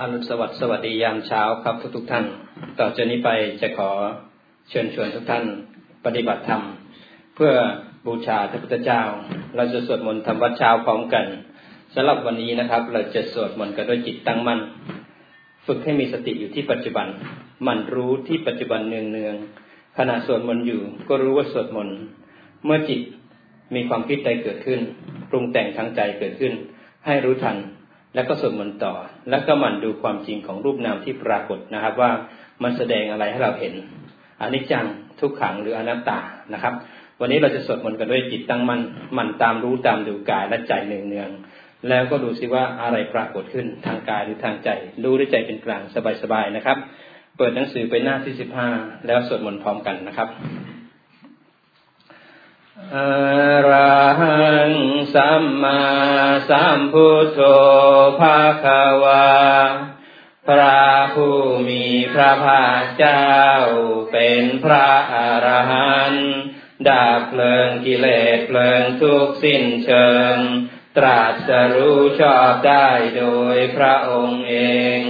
อรุณสวัสดิ์สวัสดียามเช้าครับทุกทุกท่าน ต่อจากนี้ไปจะขอเชิญชวนทุกท่านปฏิบัติธรรม เพื่อบูชาพระพุทธเจ้า เราจะสวดมนต์ทำวัดเช้าพร้อมกันสำหรับวันนี้นะครับ เราจะสวดมนต์กันด้วยจิตตั้งมั่น ฝึกให้มีสติอยู่ที่ปัจจุบัน มันรู้ที่ปัจจุบันเนืองเนืองขณะสวดมนต์อยู่ ก็รู้ว่าสวดมนต์เมื่อจิตมีความคิดใดเกิดขึ้น ปรุงแต่งทางใจเกิดขึ้น ให้รู้ทัน แล้วก็สวดมนต์ต่อ แล้วก็มันดูความจริงของรูปนามที่ปรากฏนะครับ ว่ามันแสดงอะไรให้เราเห็นอนิจจังทุกขังหรืออนัตตานะครับ วันนี้เราจะสวดมนต์กันด้วยจิตตั้งมั่นมันตามรู้ตามดูกายและใจเนืองๆแล้วก็ดูซิว่าอะไรปรากฏขึ้นทางกายหรือทางใจ รู้ด้วยใจเป็นกลางสบายๆนะครับ เปิดหนังสือไปหน้าที่สิบห้าแล้วสวดมนต์พร้อมกันนะครับ อรหังสัมมาสัมพุทโธภาควา พระผู้มีพระภาคเจ้า เป็นพระอรหันต์ดับเพลิงกิเลสเพลิงทุกสิ้นเชิง ตรัสรู้ชอบได้โดยพระองค์เอง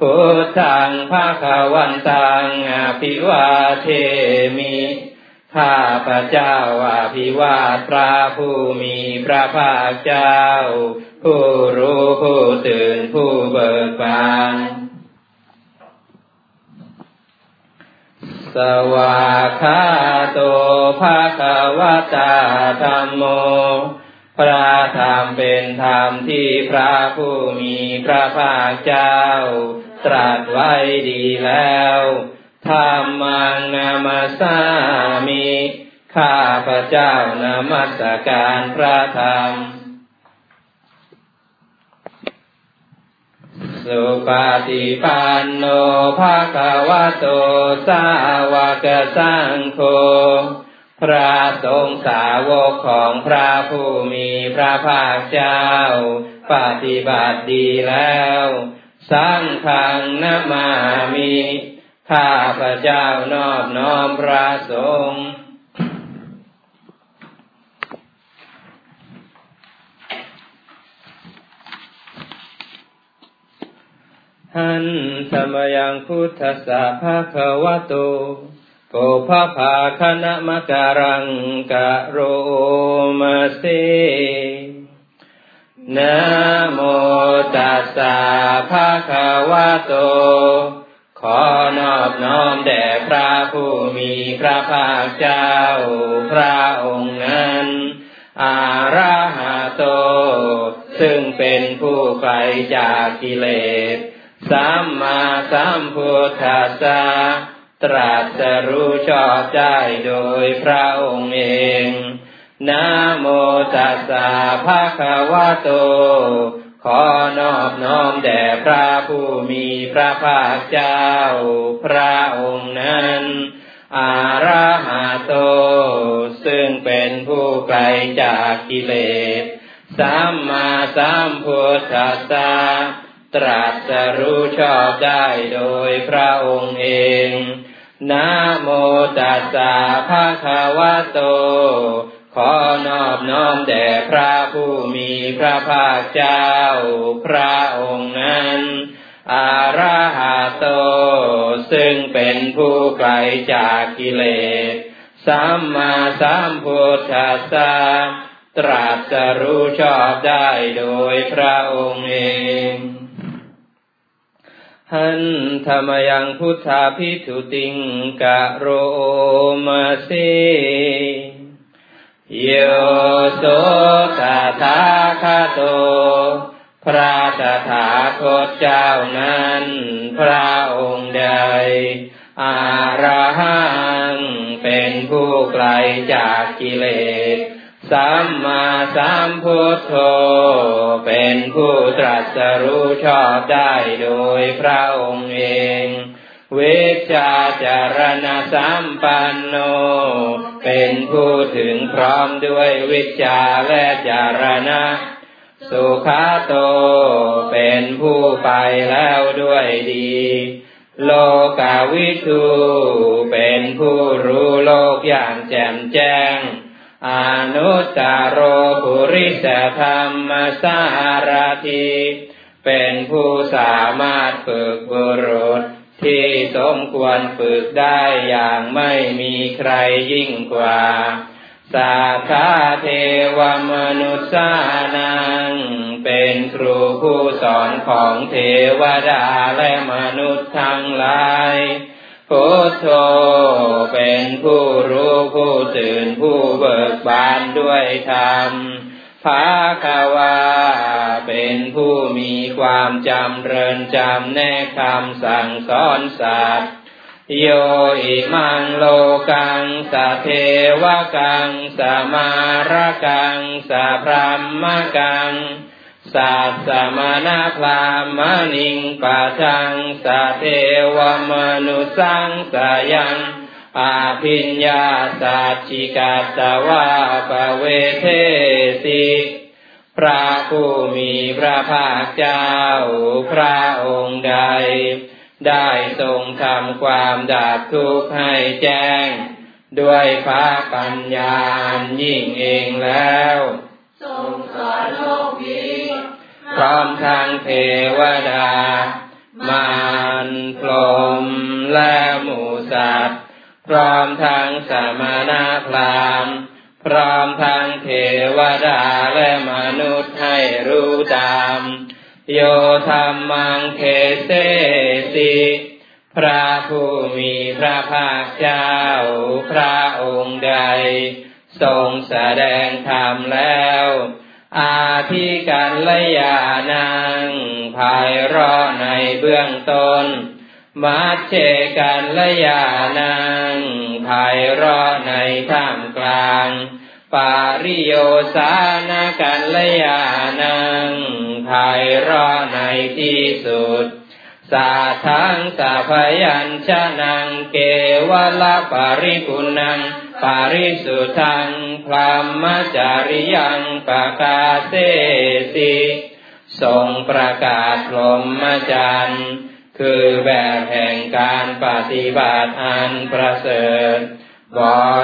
พุทธังภาควันตังอภิวาเทมิ ข้าพระเจ้าอาภิวาทพระผู้มีพระภาคเจ้า ผู้รู้ผู้ตื่นผู้เบิกบานสวาคาโตภาควตาธรรมโม พระธรรมเป็นธรรมที่พระผู้มีพระภาคเจ้า ตรัสไว้ดีแล้ว ธรรมังนามาสามิข้าพระเจ้านามัสการพระธรรม สุปฏิปันโนภาควะโตสาวกสังโฆพระสงฆ์สาวกของพระผู้มีพระภาคเจ้า ปฏิบัติดีแล้ว สังฆังนามามิ ข้าพระเจ้านอบน้อมพระสงฆ์หันธรรมยังพุทธสาภาควะโตโปภาภาคณะมการังกะโรมาเสนะโมตัสสะภาควะโต ขอนอบน้อมแด่พระผู้มีพระภาคเจ้า พระองค์นั้น อาราหะโต ซึ่งเป็นผู้ไกลจากกิเลส สัมมาสัมพุทธัสสะตรัสรู้ชอบได้โดยพระองค์เองนะโมตัสสะภะคะวะโต ขอนอบน้อมแด่พระผู้มีพระภาคเจ้า พระองค์นั้น อาราหาโต ซึ่งเป็นผู้ไกลจากกิเลส สัมมาสัมพุทธัสสะตรัสรู้ชอบได้โดยพระองค์เองนะโมตัสสะภะคะวะโต ขอนอบน้อมแด่พระผู้มีพระภาคเจ้า พระองค์นั้น อาราหาโต ซึ่งเป็นผู้ไกลจากกิเลส สัมมาสัมพุทธัสสะตรัสรู้ชอบได้โดยพระองค์เองหันธรรมยังพุทธาพิทุติงกะโรมาสี โยโสตถาคโต พระตถาคตเจ้านั้น พระองค์ใด อาระหังเป็นผู้ไกลจากกิเลส สัมมาสัมพุทโธ เป็นผู้ตรัสรู้ชอบได้โดยพระองค์เอง วิชาจารณสัมปันโน เป็นผู้ถึงพร้อมด้วยวิชาและจารณะ สุขาโต เป็นผู้ไปแล้วด้วยดี โลกาวิทูเป็นผู้รู้โลกอย่างแจ่มแจ้ง อนุตตรโรภุริสธรรมสารที เป็นผู้สามารถฝึกบุรุษ ที่สมควรฝึกได้อย่างไม่มีใครยิ่งกว่า สาธาเทวมนุษย์านัง เป็นครูผู้สอนของเทวดาและมนุษย์ทั้งหลายพุทโธเป็นผู้รู้ผู้ตื่นผู้เบิกบานด้วยธรรม ภาควาเป็นผู้มีความจำเริญจำแนกคำสั่งสอนสัตว์โยอิมังโลกังสะเทวกังสมารกังสะพรหมกังสัตสมณพรามณิงปัจังสะเทวมนุสังสยัง อาพิญญาสัจจิกาตวาปเวเทสิพระผู้มีพระภาคเจ้า พระองค์ใด ได้ทรงทำความดับทุกข์ให้แจ้ง ด้วยพระปัญญายิ่งเองแล้ว ทรงสอนโลกนี้พร้อมทางเทวดา มารพรมและหมูสัตว์ พร้อมทางสมณพราหมณ์พร้อมทางเทวดาและมนุษย์ให้รู้ตาม โยธรรมังเทเสสิพระผู้มีพระภาคเจ้า พระองค์ใด ทรงแสดงธรรมแล้ว อาทิกันลยานังภายรอในเบื้องต้น มัจเจกันละยานังภายรอในท่ามกลาง ปาริโยสานกันละยานังภายรอในที่สุด สาทังสาพยัญชนังเกวลปาริปุนัง ปาริสุทังพรหมจาริยังปะกาเสสิทรงประกาศพรหมจรรย์ คือแบบแห่งการปฏิบัติอันประเสริฐ บ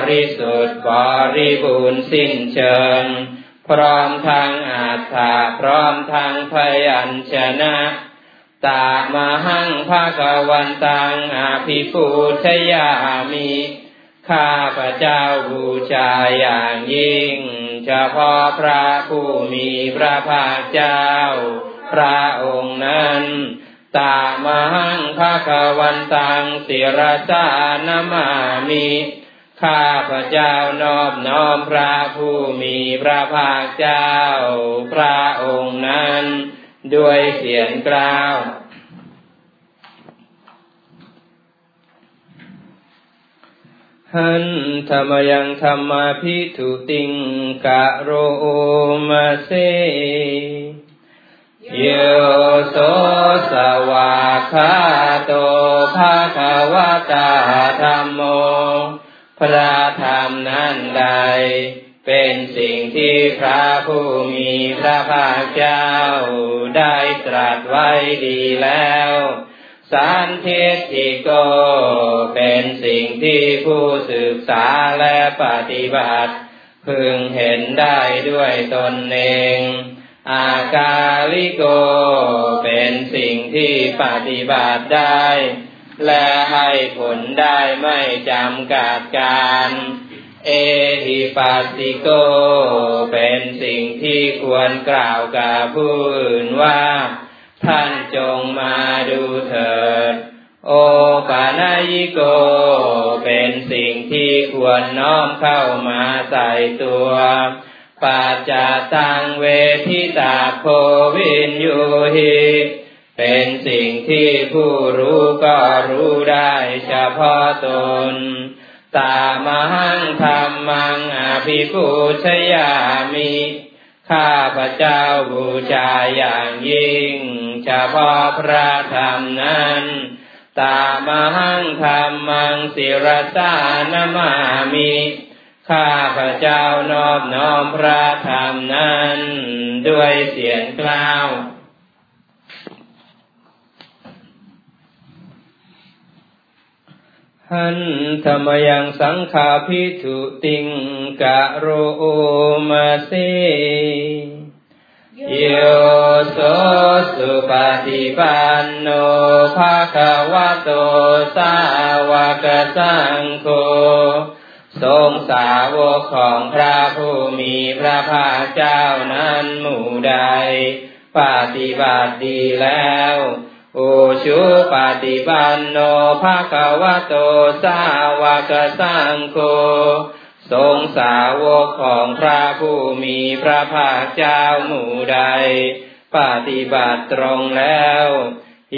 ริสุทธิ์บริบูรณ์สิ้นเชิง พร้อมทางอาถาพร้อมทางพยัญชนะตามหังภาควันตังอาภิปูชยามิ ข้าพระเจ้าบูชาอย่างยิ่ง เฉพาะพระผู้มีพระภาคเจ้า พระองค์นั้น ตามหังภาควันตังสิรสานมามิข้าพระเจ้านอบน้อมพระผู้มีพระภาคเจ้า พระองค์นั้น ด้วยเสียงกล่าวหันธรรมยังธรรมาพิทุติงกะโรมาเซโยโส คาโตภาคาวตาธรรมโม พระธรรมนั้นใด เป็นสิ่งที่พระผู้มีพระภาคเจ้าได้ตรัสไว้ดีแล้วสันเทติโก เป็นสิ่งที่ผู้ศึกษาและปฏิบัติ พึงเห็นได้ด้วยตนเอง อากาลิโก เป็นสิ่งที่ปฏิบัติได้ และให้ผลได้ไม่จำกัดการ เอหิปัสสิโก เป็นสิ่งที่ควรกล่าวกับผู้อื่นว่า ท่านจงมาดูเถิด โอปานายิโก เป็นสิ่งที่ควรน้อมเข้ามาใส่ตัว ปัจจตังเวทิตาโพวินยูหิเป็นสิ่งที่ผู้รู้ก็รู้ได้เฉพาะตน ตามหังธรรมังอภิปูชยามิ ข้าพระเจ้าบูชาอย่างยิ่งเฉพาะพระธรรมนั้น ตามหังธรรมังศิรสานมามิ ข้าพระเจ้านอบน้อมพระธรรมนั้น ด้วยเสียงกล่าวหันธรรมยังสังขาพิทุติงกะโรมาเซโยโยโสสุปฏิปันโนภะคะวะโตสาวกสังโฆ ทรงสาวกของพระผู้มีพระภาคเจ้านั้นหมู่ใด ปฏิบัติดีแล้วโอชุปฏิปันโนภะควโตสาวกสังโฆทรงสาวกของพระผู้มีพระภาคเจ้าหมู่ใด ปฏิบัติตรงแล้ว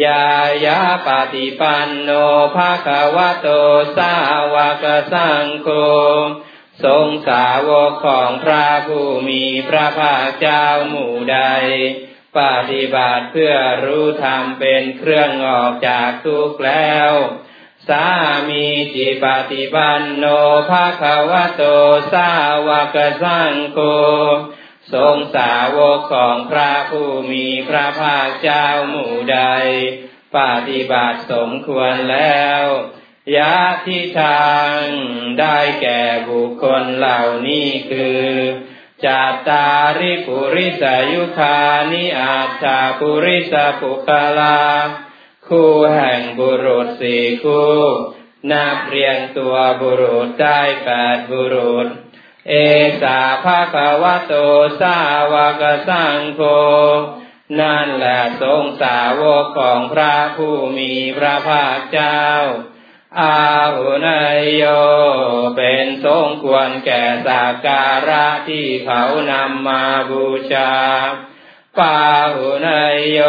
ยายาปฏิปันโนภาควะโตสาวกสังโฆทรงสาวกของพระผู้มีพระภาคเจ้าหมู่ใด ปฏิบัติเพื่อรู้ธรรมเป็นเครื่องออกจากทุกข์แล้ว สามีจิปฏิปันโนภาควะโตสาวกสังโฆ ทรงสาวกของพระผู้มีพระภาคเจ้าหมู่ใด ปฏิบัติสมควรแล้วยะที่ทางได้แก่บุคคลเหล่านี้คือจาตาริปุริสายุคานิอาชาปุริสปุคลา คู่แห่งบุรุษสี่คู่ นับเรียงตัวบุรุษได้แปดบุรุษ เอสาภาควะโตสาวกสังโฆนั่นแหละทรงสาวกของพระผู้มีพระภาคเจ้า อาหุนยโย เป็นทรงควรแก่สักการะที่เขานำมาบูชา ปาหุนยโย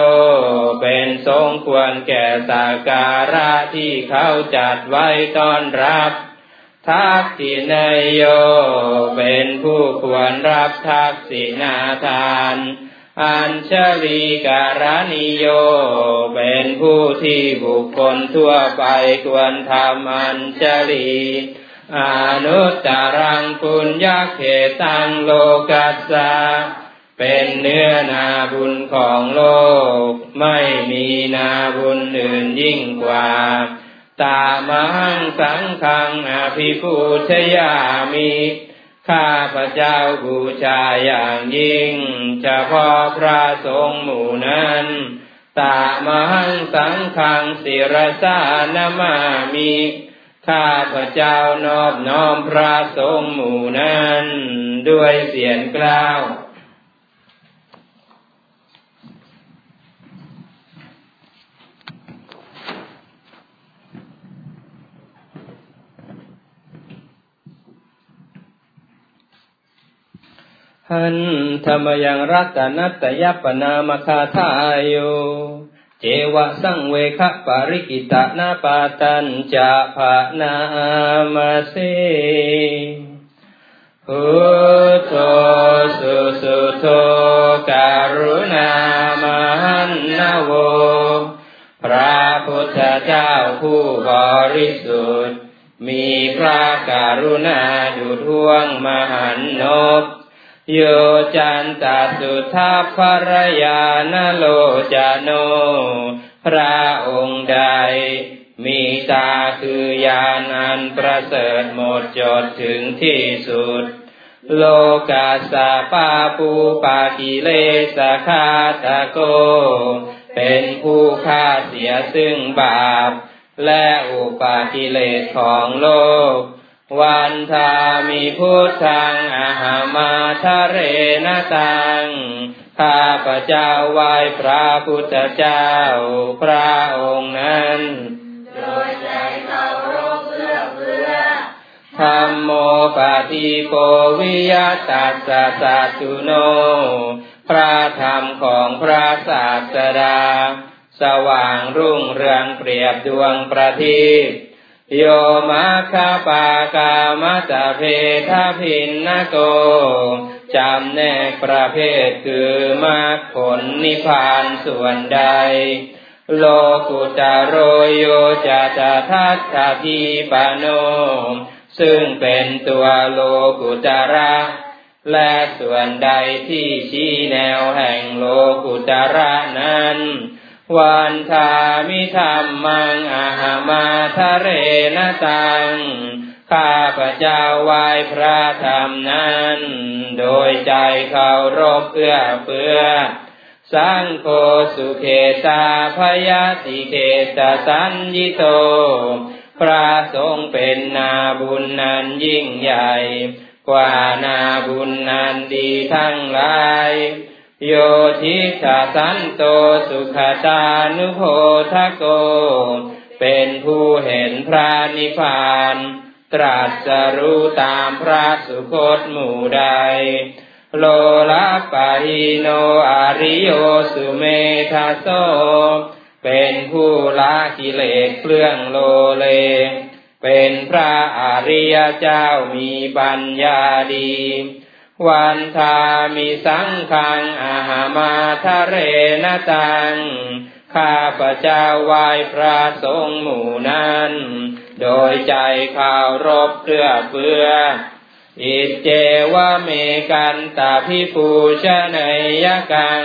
เป็นทรงควรแก่สักการะที่เขาจัดไว้ต้อนรับ ทักษิณโย เป็นผู้ควรรับทักษิณาทาน อัญชลีการณิโย เป็นผู้ที่บุคคลทั่วไปควรทำอัญชลีอนุตตรังปุญญเขตังโลกัสสะเป็นเนื้อนาบุญของโลก ไม่มีนาบุญอื่นยิ่งกว่า ตามังสังขังอภิปูชยามิข้าพระเจ้าบูชาอย่างยิ่งเฉพาะพระสงฆ์หมู่นั้นตามังสังขังศิรสานามามิข้าพระเจ้านอบน้อมพระสงฆ์หมู่นั้น ด้วยเสียงกล้าว หันธรรมยังรัตนัตยปนามคาทายโยเจวะสังเวคปาริกิตานาปาตันจะภานามาเสพุทโธสุสุโธการุณามหันนโว พระพุทธเจ้าผู้บริสุทธิ์ มีพระการุณาดุท่วงมหันนบ โยจันตสุทัพภรยานโลจโน พระองค์ใด มีตาคือยานอันประเสริฐหมดจดถึงที่สุด โลกาสาปาปูปากิเลสคาตะโก เป็นผู้ฆ่าเสียซึ่งบาป และอุปากิเลสของโลก วันทามิพุทธังอาหามาทะเรนตัง ข้าพระเจ้าไหว้พระพุทธเจ้าพระองค์นั้น โดยใจเคารพเพื่อเพื่อธรรมโมปฏิโปวิยตัสสะสัตุโน พระธรรมของพระศาสดา สว่างรุ่งเรืองเปรียบดวงประทีป โยมาคาปากามตะเพทพินนโกจำแนกประเภทคือมรรคผลนิพพานส่วนใด โลกุตโรโยจะตทัตถทีปโน ซึ่งเป็นตัวโลกุตระและส่วนใดที่ชี้แนวแห่งโลกุตระนั้น วันทามิธรรมังอาหามาทะเรนตัง ข้าพระเจ้าไหว้พระธรรมนั้น โดยใจเคารพเพื่อเพื่อสังโฆสุเขตาพยาติเขตสัญญิโต พระทรงเป็นนาบุญนั้นยิ่งใหญ่ กว่านาบุญนั้นดีทั้งหลาย โยทิตาสันโตสุขตานุโพทโก เป็นผู้เห็นพระนิพพาน ตรัสรู้ตามพระสุคตหมู่ใด โลละปะหิโนอาริโยสุเมธาโซ เป็นผู้ละกิเลสเครื่องโลเล เป็นพระอริยเจ้ามีปัญญาดี วันทามีสังขังอาหามาทะเรนตัง ข้าพระเจ้าไหว้พระสงฆ์หมู่นั้น โดยใจข่าวรบเพื่อเพื่อ อิเจวะเมกันตาพิปูชเนยกัง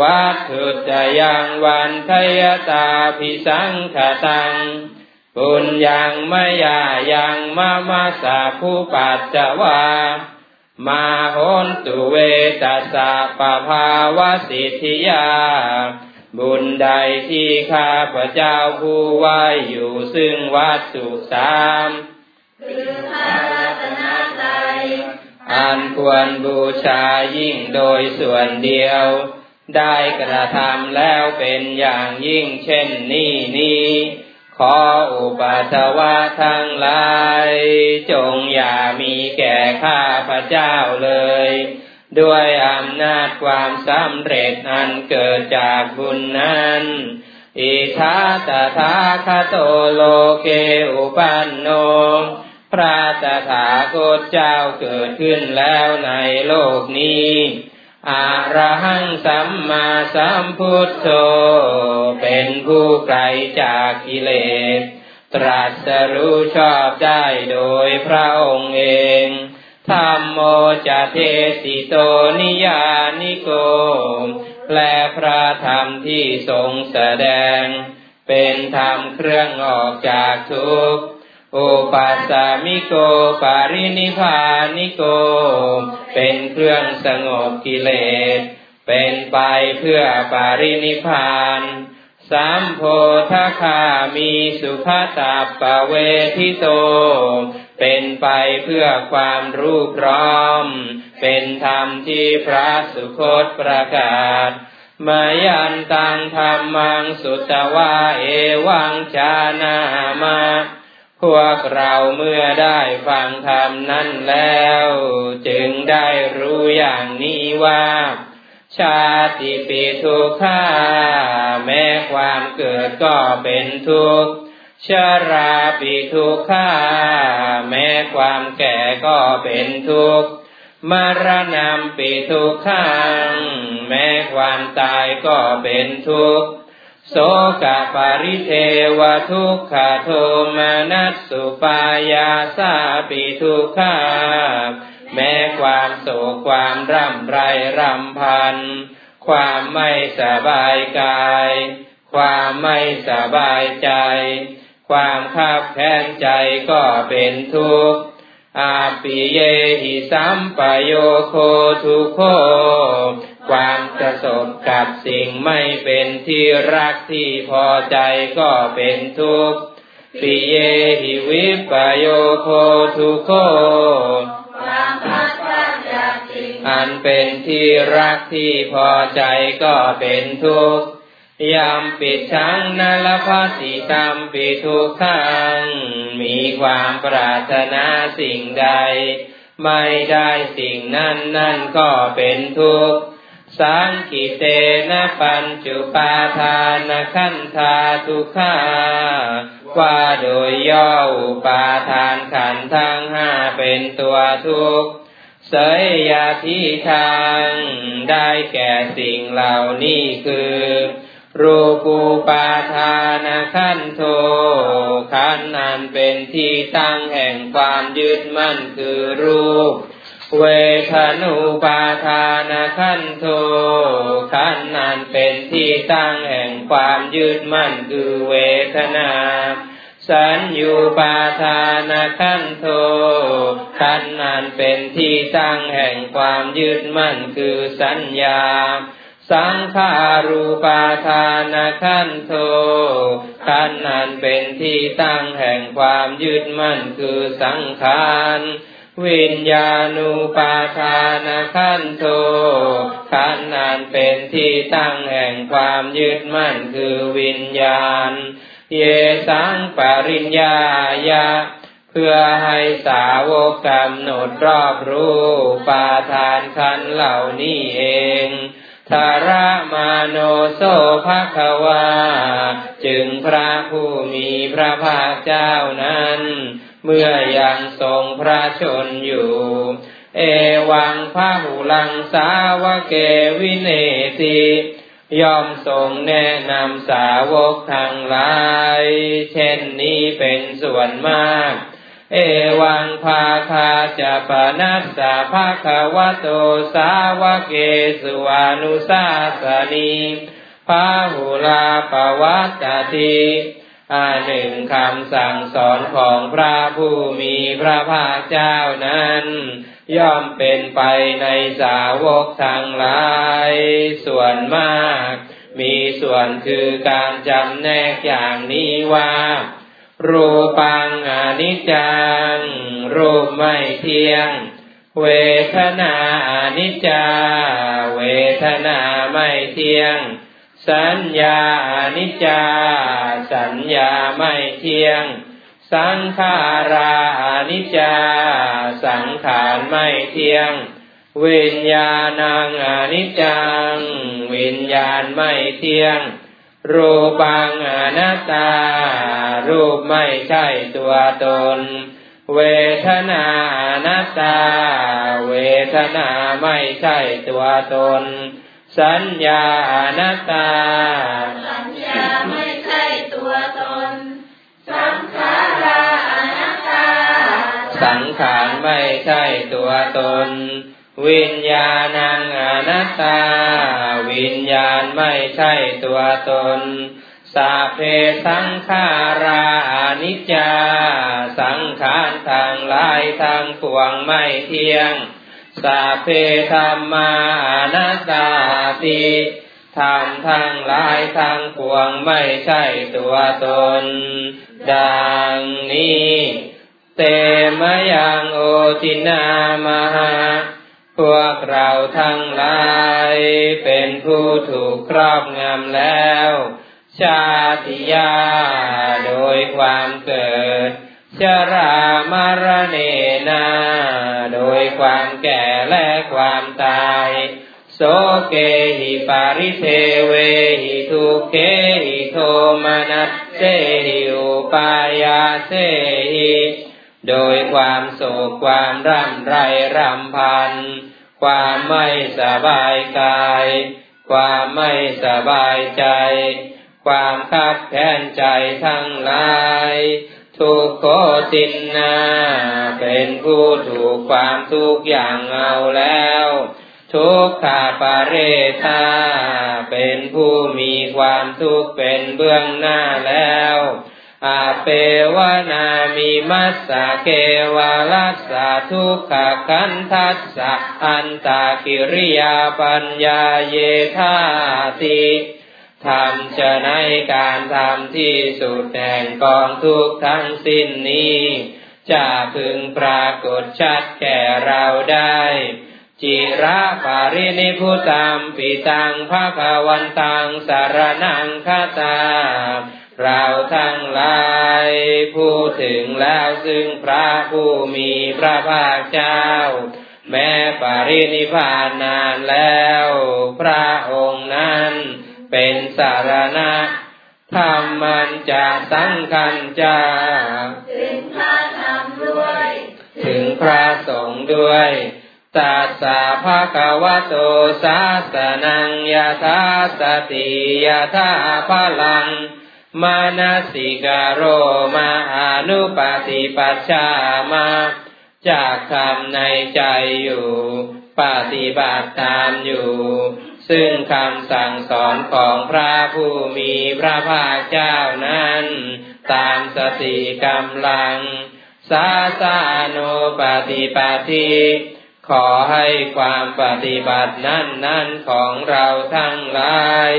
วัตถุจยังวันทยตาพิสังขตังปุญยังมยายังมามาสาผู้ปัจจวา มาโหนตุเวตัสสะปะภาวสิทธิยา บุญใดที่ข้าพระเจ้าผู้ไหวอยู่ซึ่งวัตถุสามคือพระรัตนตรัยอันควรบูชายิ่งโดยส่วนเดียว ได้กระทำแล้วเป็นอย่างยิ่งเช่นนี้นี้ ขออุปัสวะทั้งหลาย จงอย่ามีแก่ข้าพระเจ้าเลย ด้วยอำนาจความสำเร็จอันเกิดจากบุญนั้น อิทาตถาคโตโลเกอุปันโน พระตถาคตเจ้าเกิดขึ้นแล้วในโลกนี้ อาระหังสัมมาสัมพุทโธเป็นผู้ไกลจากกิเลส ตรัสรู้ชอบได้โดยพระองค์เองธรรมโมจะเทสิโตนิยานิโก แปลพระธรรมที่ทรงแสดง เป็นธรรมเครื่องออกจากทุกข์ โอปัสสามิโกปารินิพานิโก เป็นเครื่องสงบกิเลส เป็นไปเพื่อปารินิพานสามโพธคามีสุภาตาปเวทิโต เป็นไปเพื่อความรู้พร้อม เป็นธรรมที่พระสุคตประกาศมายันตังธรรมังสุตวาเอวังชานามา พวกเราเมื่อได้ฟังธรรมนั้นแล้ว จึงได้รู้อย่างนี้ว่า ชาติปีทุกขาแม้ความเกิดก็เป็นทุกข์ชาราปิทุกขาแม้ความแก่ก็เป็นทุกข์มรณะปิทุกขังแม้ความตายก็เป็นทุกข์ โสกปาริเทวทุกขโทมานัสสุปายาสาปิทุกขาแม้ความโศกความร่ำไรรำพัน ความไม่สบายกาย ความไม่สบายใจ ความขับแค้นใจก็เป็นทุกข์ อาปิเยหิสัมปโยโคทุโค ความประสบกับสิ่งไม่เป็นที่รักที่พอใจก็เป็นทุกข์ปิเยหิวิปโยโคทุโค ความพัดพาจากสิ่งอันเป็นที่รักที่พอใจก็เป็นทุกข์ ยามปิดชังนลพัสิตามปิทุกขัง มีความปรารถนาสิ่งใด ไม่ได้สิ่งนั้นนั่นก็เป็นทุกข์ สังกิเตนะปัญจุปาทานขันธาทุกขาว่าโดยย่ออุปาทานขันทั้งห้าเป็นตัวทุกข์เสยยาที่ทาง ได้แก่สิ่งเหล่านี้คือ รูปูปาทานขันโทขันนันเป็นที่ตั้งแห่งความยึดมั่นคือรูป เวทนุปาทานขันโทขันนันเป็นที่ตั้งแห่งความยึดมั่นคือเวทนาสัญญูปาทานขันโทขันนันเป็นที่ตั้งแห่งความยึดมั่นคือสัญญา สังขารูปาทานขันโทขันนั้นเป็นที่ตั้งแห่งความยึดมั่นคือสังขารวิญญาณูปาทานขันโทขันนันเป็นที่ตั้งแห่งความยึดมั่นคือวิญญาณ เยสังปริญญายาเพื่อให้สาวกกำหนดรอบรู้ปาทานขันเหล่านี้เอง ทารมาโนโซภะคะวา จึงพระผู้มีพระภาคเจ้านั้น เมื่อยังทรงพระชนอยู่ เอวังพระหูลังสาวเกวิเนติย่อมทรงแนะนำสาวกทั้งหลาย เช่นนี้เป็นส่วนมาก เอวังภาคาจะปนัสสะภาควโตสาวเกสุวานุสาสนีพาหุลาปวัตติอาหนึ่งคำสั่งสอนของพระผู้มีพระภาคเจ้านั้น ย่อมเป็นไปในสาวกทั้งหลาย ส่วนมาก มีส่วนคือการจำแนกอย่างนี้ว่า รูปังอนิจจัง รูปไม่เที่ยง เวทนาอนิจจา เวทนาไม่เที่ยง สัญญาอนิจจา สัญญาไม่เที่ยง สังขาราอนิจจา สังขารไม่เที่ยง วิญญาณังอนิจจัง วิญญาณไม่เที่ยง รูปังอนัตตา รูปไม่ใช่ตัวตน เวทนาอนัตตา เวทนาไม่ใช่ตัวตน สัญญาอนัตตา สัญญาไม่ใช่ตัวตน สังขาราอนัตตา สังขารไม่ใช่ตัวตน วิญญาณังอนัตตา วิญญาณไม่ใช่ตัวตนสาเพสังขาราอนิจจา สังขารทางลายทางปวงไม่เที่ยง สาเพธรรมานัตตาติธรรมทั้งลายทางปวงไม่ใช่ตัวตน ดังนี้ เตมยังโอตินามหา พวกเราทั้งหลายเป็นผู้ถูกครอบงำแล้ว ชาติยาโดยความเกิด ชรามรเนนาโดยความแก่และความตาย โสเกหิปาริเทเวหิทุเกหิโทมนัสเสหิอุปายาเสหิโดยความโศกความร่ำไรรำพัน ความไม่สบายกาย ความไม่สบายใจ ความคับแค้นใจทั้งหลาย ทุกโคตินนาเป็นผู้ถูกความทุกข์อย่างเอาแล้ว ทุกขาปาเรธาเป็นผู้มีความทุกข์เป็นเบื้องหน้าแล้ว อาเปวนามีมัสสะเกวาลัสสะทุกขคันทัสสะอันตากิริยาปัญญาเยธาติทำจะในการทำที่สุดแห่งกองทุกข์ทั้งสิ้นนี้ จะพึงปรากฏชัดแก่เราได้ จิระปารินิพุตัมปิตังภาควันตังสารนังคาตา เราทั้งหลายผู้ถึงแล้วซึ่งพระผู้มีพระภาคเจ้า แม้ปรินิพานนานแล้ว พระองค์นั้นเป็นสารณะธรรมันจะสังคันจาถึงพระธรรมด้วย ถึงพระสงฆ์ด้วยตัสสะภะควโตสาสนังยะธาสติยะธาพลัง มานาสิกาโรมาอนุปฏิปัชชามาจากทำในใจอยู่ ปฏิบัติตามอยู่ ซึ่งคำสั่งสอนของพระผู้มีพระภาคเจ้านั้น ตามสติกำลัง สาสาโนปฏิปฏิขอให้ความปฏิบัตินั้นนั้นของเราทั้งหลาย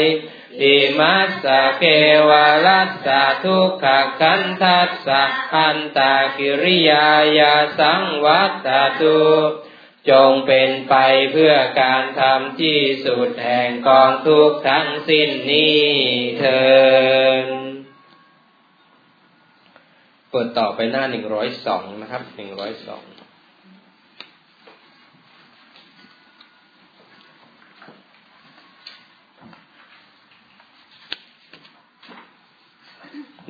อิมัสสะเกวรัสสะทุกขคันทัสสะอันตากิริยายาสังวัตตุจงเป็นไปเพื่อการทำที่สุดแห่งกองทุกทั้งสิ้นนี้เถิดเปิดต่อไปหน้าหนึ่งร้อยสองนะครับหนึ่งร้อยสอง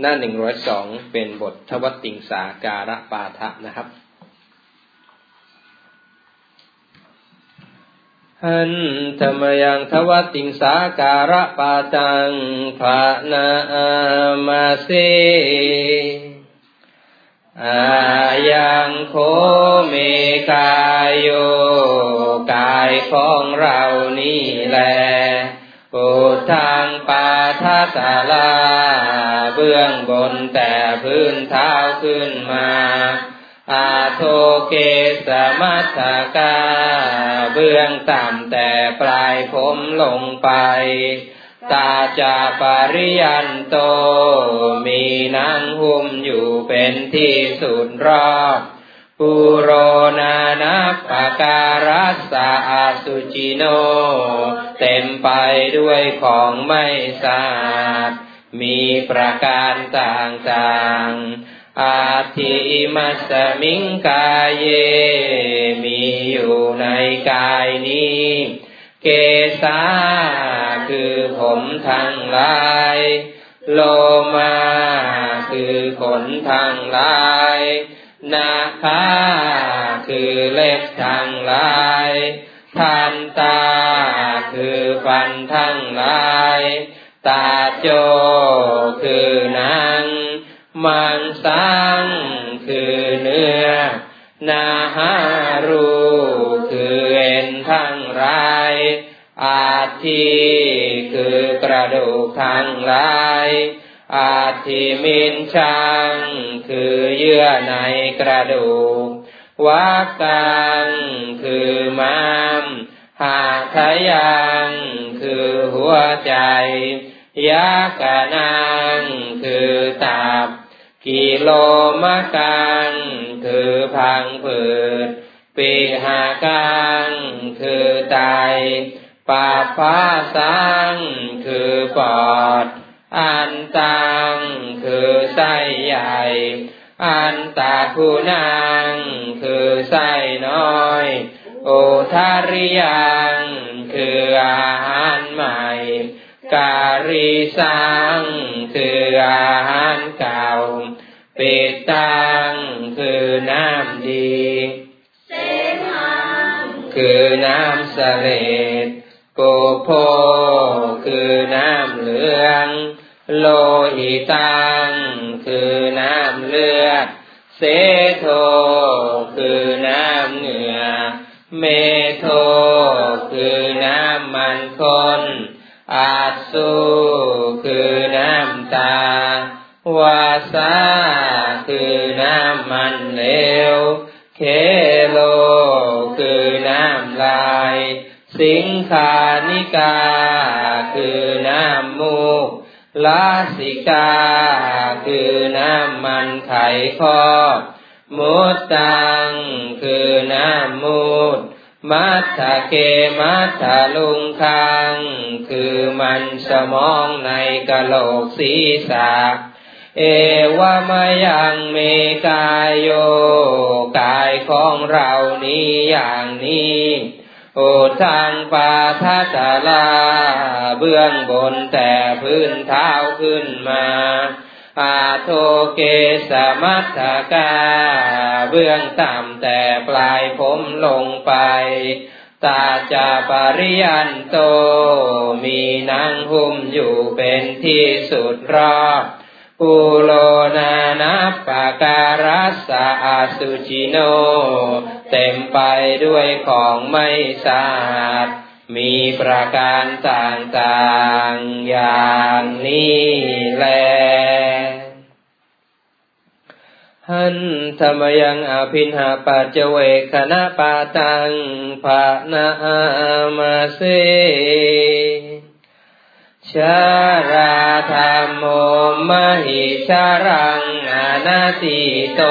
หน้าหนึ่งร้อยสองเป็นบททวติงสาการะปาทะนะครับหันธรรมยังทวติงสาการะปาตังภานามาเสอายังโคเมกายโยกายของเรานี่แหละ ปุทางปาทัตาลา เบื้องบนแต่พื้นเท้าขึ้นมา อาโทเกสมัตกา เบื้องต่ำแต่ปลายผมลงไป ตาจาปริยันโต มีนางหุ้มอยู่เป็นที่สุดรอบ ปุโรนานัปการัสสะอาสุจิโน เต็มไปด้วยของไม่สะอาด มีประการต่างๆ อาทิมัสมิงกายเย มีอยู่ในกายนี้ เกสาคือผมทั้งหลาย โลมาคือขนทั้งหลาย นาคาคือเล็บทั้งหลายทันตาคือฟันทั้งหลาย ตาโจคือนัง มังสังคือเนื้อ นาหารูคือเอ็นทั้งไรอาทิคือกระดูกทั้งไรอาทิมินชัง คือเยื่อในกระดูกวักังคือม้ามหาทยังคือหัวใจยากานังคือตับ กิโลมะกังคือพังผืดปีหากังคือไตปาพาสังคือปอด อันตังคือไส้ใหญ่ อันตาคูนางคือไส้น้อย โอทาริยังคืออาหารใหม่ การีสังคืออาหารเก่าปิตังคือน้ำดี เสมังคือน้ำเสลด โกโพคือน้ำเหลือง โลหิตัง คือน้ำเลือดเสโท คือน้ำเหงื่อเมโท คือน้ำมันคนอาสุคือน้ำตาวาสา สิงคานิกา คือน้ำมูกลาสิกา คือน้ำมันไข่คอมุตตัง คือน้ำมูดมัทธเกมัทธลุงคัง คือมันสมองในกะโหลกศีรษะ เอวามายังเมกายโย กายของเรานี้อย่างนี้ โอทางปาทัตลา เบื้องบนแต่พื้นเท้าขึ้นมาอาโทเกสมัตถกา เบื้องต่ำแต่ปลายผมลงไปตาจาปริยันโต มีนางหุ้มอยู่เป็นที่สุดรอบ ปุโลนานัปปาการัสสะอาสุจิโน เต็มไปด้วยของไม่สะอาด มีประการต่างๆอย่างนี้แลหันธรรมยังอภินหาปัจเวกขณะปาตังภานามาเส ชาราธรรมโมมหิชารังอนาติโต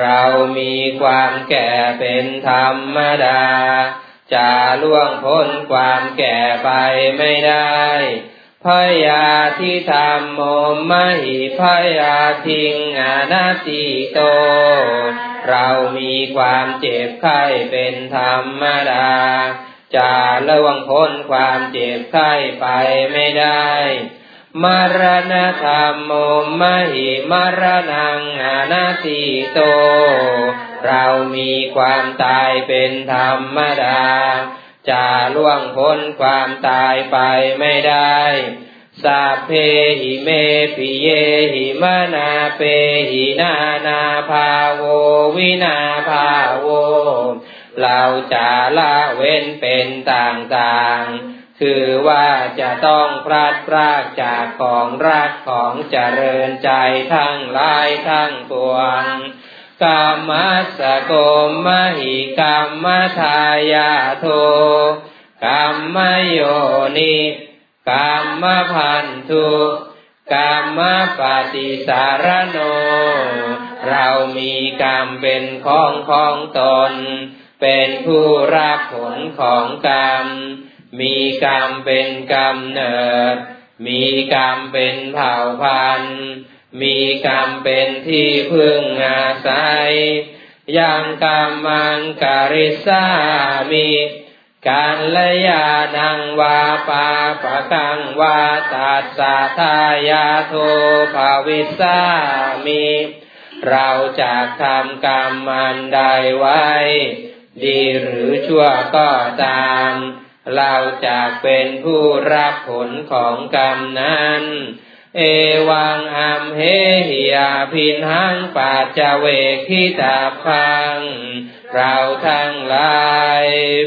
เรามีความแก่เป็นธรรมดา จะล่วงพ้นความแก่ไปไม่ได้พยาทิธรรมโมมหิพยาทิงอนาติโต เรามีความเจ็บไข้เป็นธรรมดา จะละวงพ้นความเจ็บไข้ไปไม่ได้มรณธรรมโมมหิมรณังอนาติโต เรามีความตายเป็นธรรมดา จะล่วงพ้นความตายไปไม่ได้สัพเพหิเมปิเยหิมนาเปหินานาภาโววินาภาโว เราจะละเว้นเป็นต่างๆ คือว่าจะต้องพลัดพรากจากของรักของเจริญใจทั้งหลายทั้งปวงกรรมัสโกมหิกรรมทายาโทกรรมโยนิกรรมพันธุกรรมปฏิสารโน เรามีกรรมเป็นของของตน เป็นผู้รับผลของกรรม มีกรรมเป็นกำเนิด มีกรรมเป็นเผ่าพันธุ์ มีกรรมเป็นที่พึ่งอาศัย ยังกรรมังกริสามิการละยานังวาปาปะกังวาตัสสะทายาโทภาวิสามิ เราจะทำกรรมมันใดไว้ ดีหรือชั่วก็ตาม เราจะเป็นผู้รับผลของกรรมนั้น เอวังอัมเฮหิยาพินหังปัจจเวคิตาพัง เราทั้งหลาย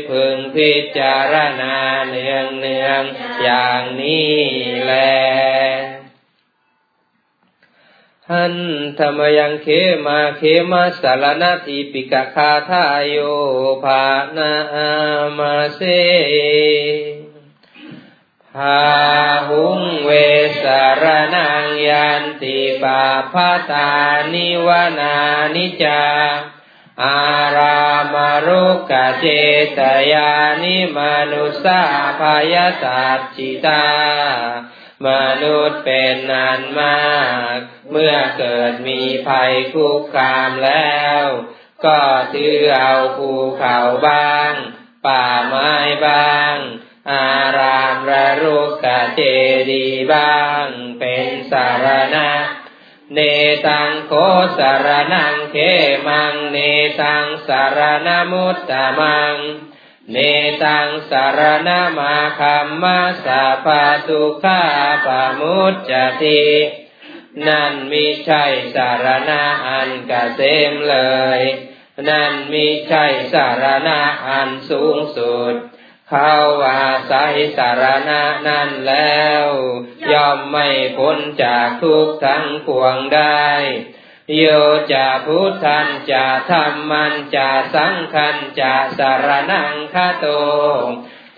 พึงพิจารณาเนืองเนืองอย่างนี้แล หันธรรมยังเขมาเขมาสารนาทีปิกะคาทายโยภานามาเสภาหุงเวสารนังยันติปาพาตานิวนานิจา อารามรุกเจตยานิมนุสาพยาสัจจิตา มนุษย์เป็นนานมาก เมื่อเกิดมีภัยคุกคามแล้ว ก็ถือเอาภูเขาบ้าง ป่าไม้บ้าง อารามระรุกกะเจดีบ้าง เป็นสารณะ เนตังโคสารนังเขมัง เนตังสารนมุตตมัง เนตังสารนามาคัมมาสาปาตุขาปามุจจตินั่นมิใช่สารณะอันกเกษมเลย นั่นมิใช่สารณะอันสูงสุด เขาว่าสายสารณะนั่นแล้ว ย่อมไม่พ้นจากทุกทั้งปวงได้ โยจะพุทธันจะธรรมันจะสังขันจะสารนังคาโต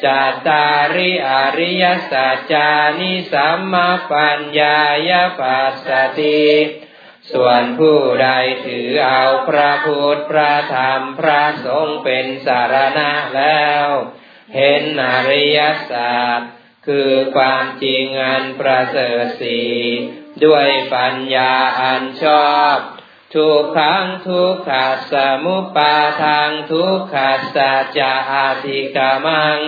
จัตตาริอริยสัจจานิสัมมาปัญญายปัสสติ ส่วนผู้ใดถือเอาพระพุทธพระธรรมพระสงฆ์เป็นสารณะแล้ว เห็นอริยสัจคือความจริงอันประเสริฐสี ด้วยปัญญาอันชอบทุกขังทุกขัสสมุปาทางทุกขัสสะจะอาธิกามัง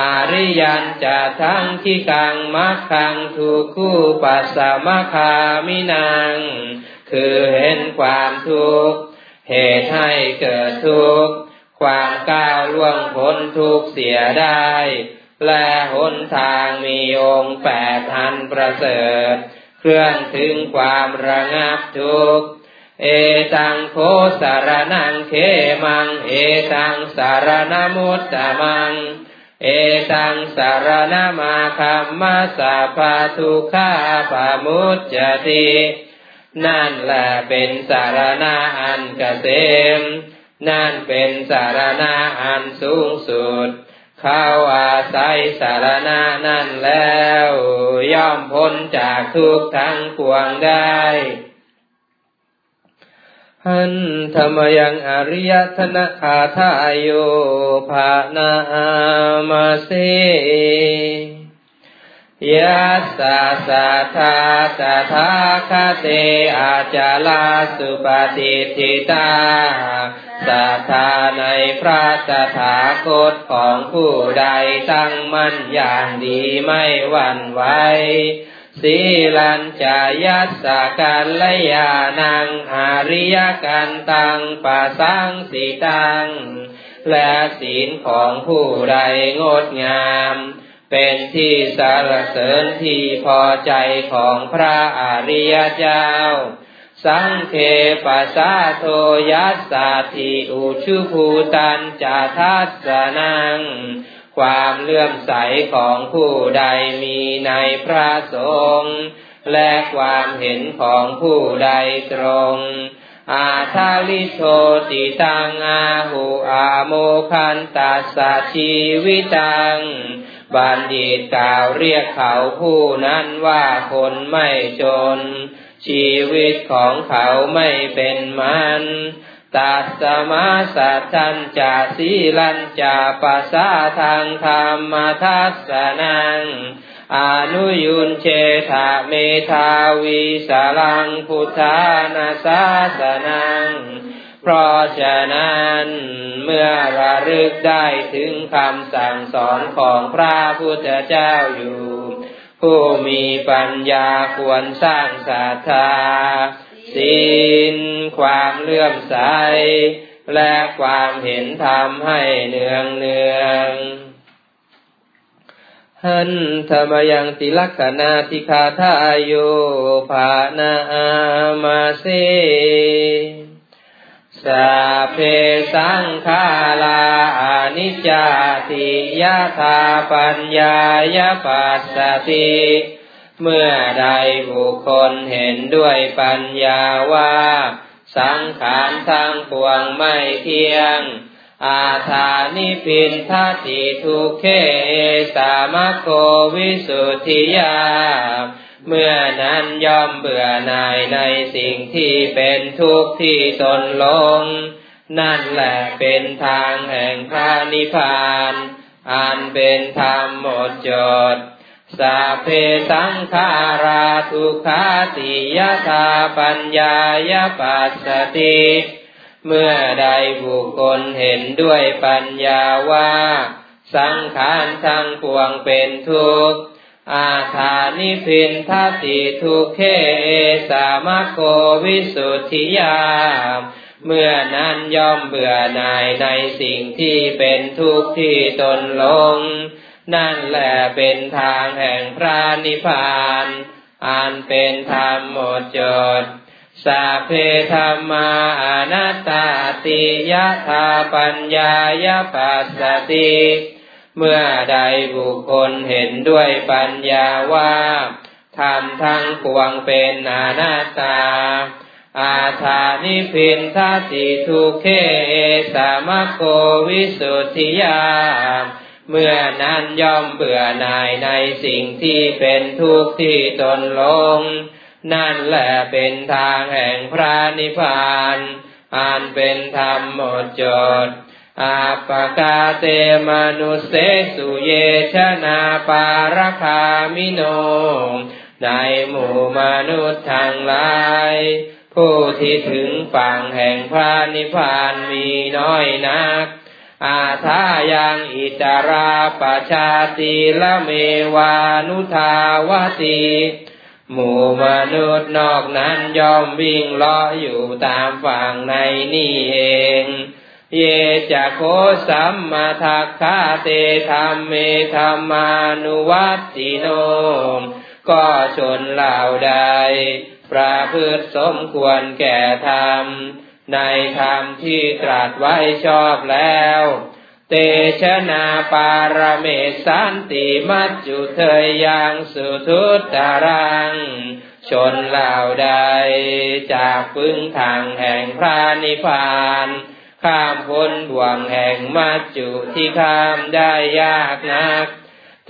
อริยันจะทั้งที่กังมักขังทุกคู่ปัสสมคามินัง คือเห็นความทุกข์ เหตุให้เกิดทุกข์ ความก้าวล่วงพ้นทุกข์เสียได้ และหนทางมีองค์แปดทันประเสริฐ เครื่องถึงความระงับทุกข์เอตังโคสารนังเคมัง เอตังสารนมุตตมัง เอตังสารณมาคัมมาสาภาทุขาปามุจจตินั่นแหละเป็นสารณะอันเกษม นั่นเป็นสารณะอันสูงสุด เข้าอาศัยสารณะนั่นแล้ว ย่อมพ้นจากทุกทั้งปวงได้หันธรรมยังอริยธนคาทายโยภานามาเสยัสสะสัทธาตถาคเตอาจาลาสุปฏิทิตา สัทธาในพระตถาคตของผู้ใดตั้งมั่นอย่างดีไม่หวั่นไหวสีลัญจายัสสกันลยานังอาริยกันตังปัสังสีตัง และศีลของผู้ใดงดงาม เป็นที่สารเสริญที่พอใจของพระอริยเจ้า สังเคปัสสะโทยัสสาธิอุชุภูตันจาทัสสนัง ความเลื่อมใสของผู้ใดมีในพระสงฆ์และความเห็นของผู้ใดตรง อาทาลิโชติตังอาหูอาโมคันตัสสชีวิตัง บัณฑิตกล่าวเรียกเขาผู้นั้นว่าคนไม่จน ชีวิตของเขาไม่เป็นมันตัสมาสัทธัญจาสีลัญจาปัสสะทางธรรมทัสสนังอนุยุนเชธาเมธาวิสาลังพุทธานาสาสนัง เพราะฉะนั้นเมื่อระลึกได้ถึงคำสั่งสอนของพระพุทธเจ้าอยู่ ผู้มีปัญญาควรสร้างศรัทธาศีลความเลื่อมใส และความเห็นธรรมให้เนืองเนืองหันธรรมยังติลักษณาติคาทายโยภานามาเสสาเพสังขาลา นิจจติยะธาปัญญายปัสสติเมื่อใดบุคคลเห็นด้วยปัญญาว่า สังขารทั้งปวงไม่เที่ยง อาธานิพินทัติทุเขสามโควิสุทธิยา เมื่อนั้นย่อมเบื่อหน่ายในสิ่งที่เป็นทุกข์ที่ตนลง นั่นแหละเป็นทางแห่งพระนิพพาน อันเป็นธรรมหมดจดสัพเพสังขาราทุขาติยธาปัญญายปัสสติ เมื่อใดบุคคลเห็นด้วยปัญญาว่า สังขารทั้งปวงเป็นทุกข์ อาธานิพินทติทุกเขสามโควิสุทธิยาม เมื่อนั้นย่อมเบื่อหน่ายในสิ่งที่เป็นทุกข์ที่ตนลง นั่นแหละเป็นทางแห่งพระนิพพาน อันเป็นธรรมหมดจดสาเพธรรมาอนัตตาติยะธาปัญญายปัสสติ เมื่อใดบุคคลเห็นด้วยปัญญาว่าธรรมทั้งปวงเป็นอนัตตา อาธานิพินทติทุเค สามโควิสุทธิยา เมื่อนั้นย่อมเบื่อหน่ายในสิ่งที่เป็นทุกข์ที่ตนลง นั่นแหละเป็นทางแห่งพระนิพพานอันเป็นธรรมหมดจดอาปกาเตมนุเสสุเยชนาปารคามิโน ในหมู่มนุษย์ทั้งหลาย ผู้ที่ถึงฝั่งแห่งพระนิพพานมีน้อยนัก อาทายังอิตาราปชาติละเมวานุทาวติหมู่มนุษย์นอกนั้นยอมวิ่งล้ออยู่ตามฝั่งในนี่เอง เยจะโคสัมมาทักขาเตธรรมเมธรรมานุวัตติโน ก็ชนเหล่าใด ประพฤติสมควรแก่ธรรม ในธรรมที่ตรัสไว้ชอบแล้ว เตชนาปารเมสันติมัจจุเทยยังสุทุตตารัง ชนเหล่าใด จากพึ่งทางแห่งพระนิพพานข้ามพ้นบ่วงแห่งมัจจุที่ข้ามได้ยากนัก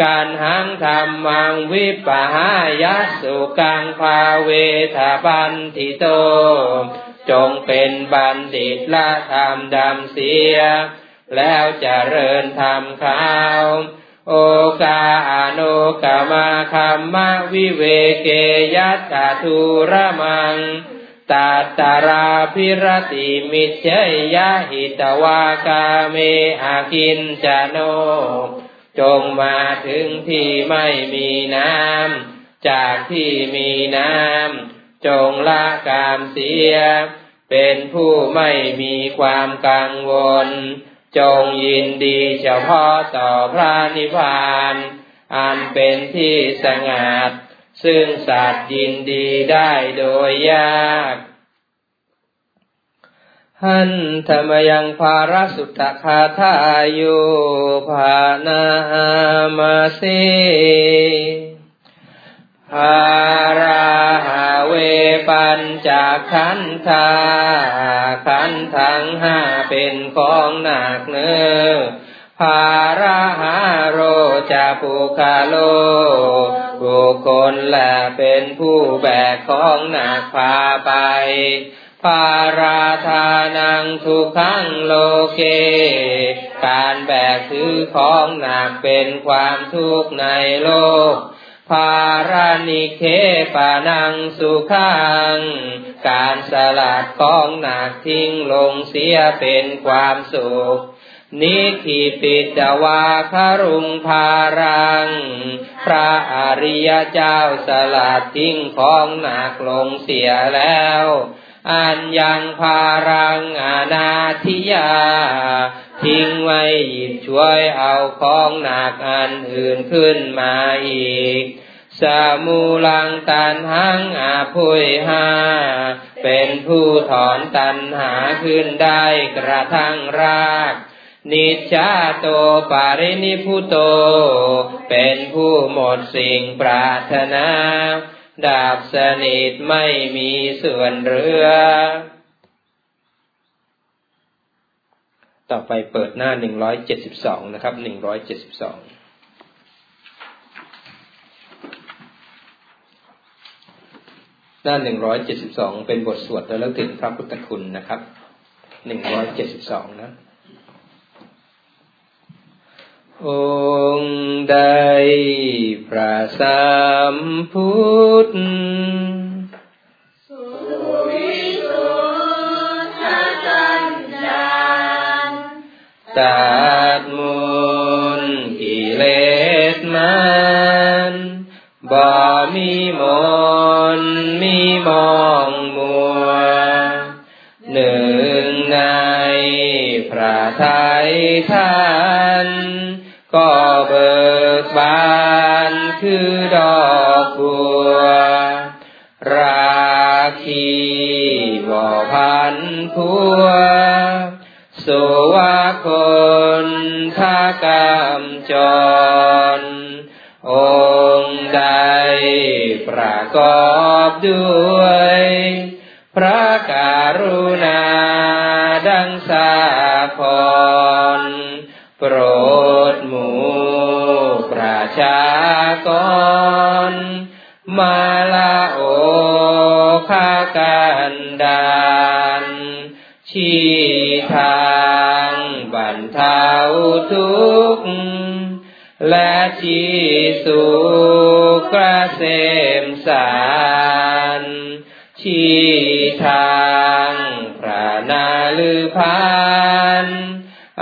การหังธรรมังวิปหายสุกังภาเวทาบันทิโต จงเป็นบัณฑิตละธรรมดำเสีย แล้วจเจริญธรรมขาว โอกาอนุกามาคัมมะวิเวเกยัตตาทุระมังตาตาราพิรติมิเชยะหิตวากาเมอากินจโน จงมาถึงที่ไม่มีน้ำ จากที่มีน้ำ จงละกามเสีย เป็นผู้ไม่มีความกังวล จงยินดีเฉพาะต่อพระนิพพานอันเป็นที่สงัด ซึ่งสัตว์ยินดีได้โดยยาก หันธรรมยังภารสุตคาทายุภานามาเสภาราหาเวปัญจขันธาขันทังห้าเป็นของหนักเนื้อภาราหาโรจะปุคาโลบุคคลและเป็นผู้แบกของหนักพาไป ภาราธานังทุกขังโลเก การแบกถือของหนักเป็นความทุกข์ในโลก ภารานิเคปานังสุขัง การสลัดของหนักทิ้งลงเสียเป็นความสุขนิคิปิตวาคารุงภารัง พระอริยเจ้าสลัดทิ้งของหนักลงเสียแล้ว อันยังภารังอานาทิยา ทิ้งไว้หยิบช่วยเอาของหนักอันอื่นขึ้นมาอีกสมูลังตันหังอาพุยหา เป็นผู้ถอนตันหาขึ้นได้กระทั่งรากนิจาโตปารินิพุโต เป็นผู้หมดสิ่งปรารถนา ดาบสนิทไม่มีส่วนเรือ ต่อไปเปิดหน้าหนึ่งร้อยเจ็ดสิบสองนะครับหนึ่งร้อยเจ็ดสิบสองหน้าหนึ่งร้อยเจ็ดสิบสองเป็นบทสวดระลึกถึงพระพุทธคุณนะครับหนึ่งร้อยเจ็ดสิบสองนะ องค์ใดพระสามพุทธสุวิสุทธจันดานตัดมุนกิเลสมันบ่มีมนมีมองมัว หนึ่งในพระทัยท่าน ก็เบิกบานคือดอกบัว ราคีบ่อพันพัวสุวาคนทากรรมจร องค์ใดประกอบด้วย พระการุณาดังสา กร มาลาโอคากันดานชี้ทางบรรเทาทุกข์และที่สุกระเสมสารที่ทางพระนาลือพาน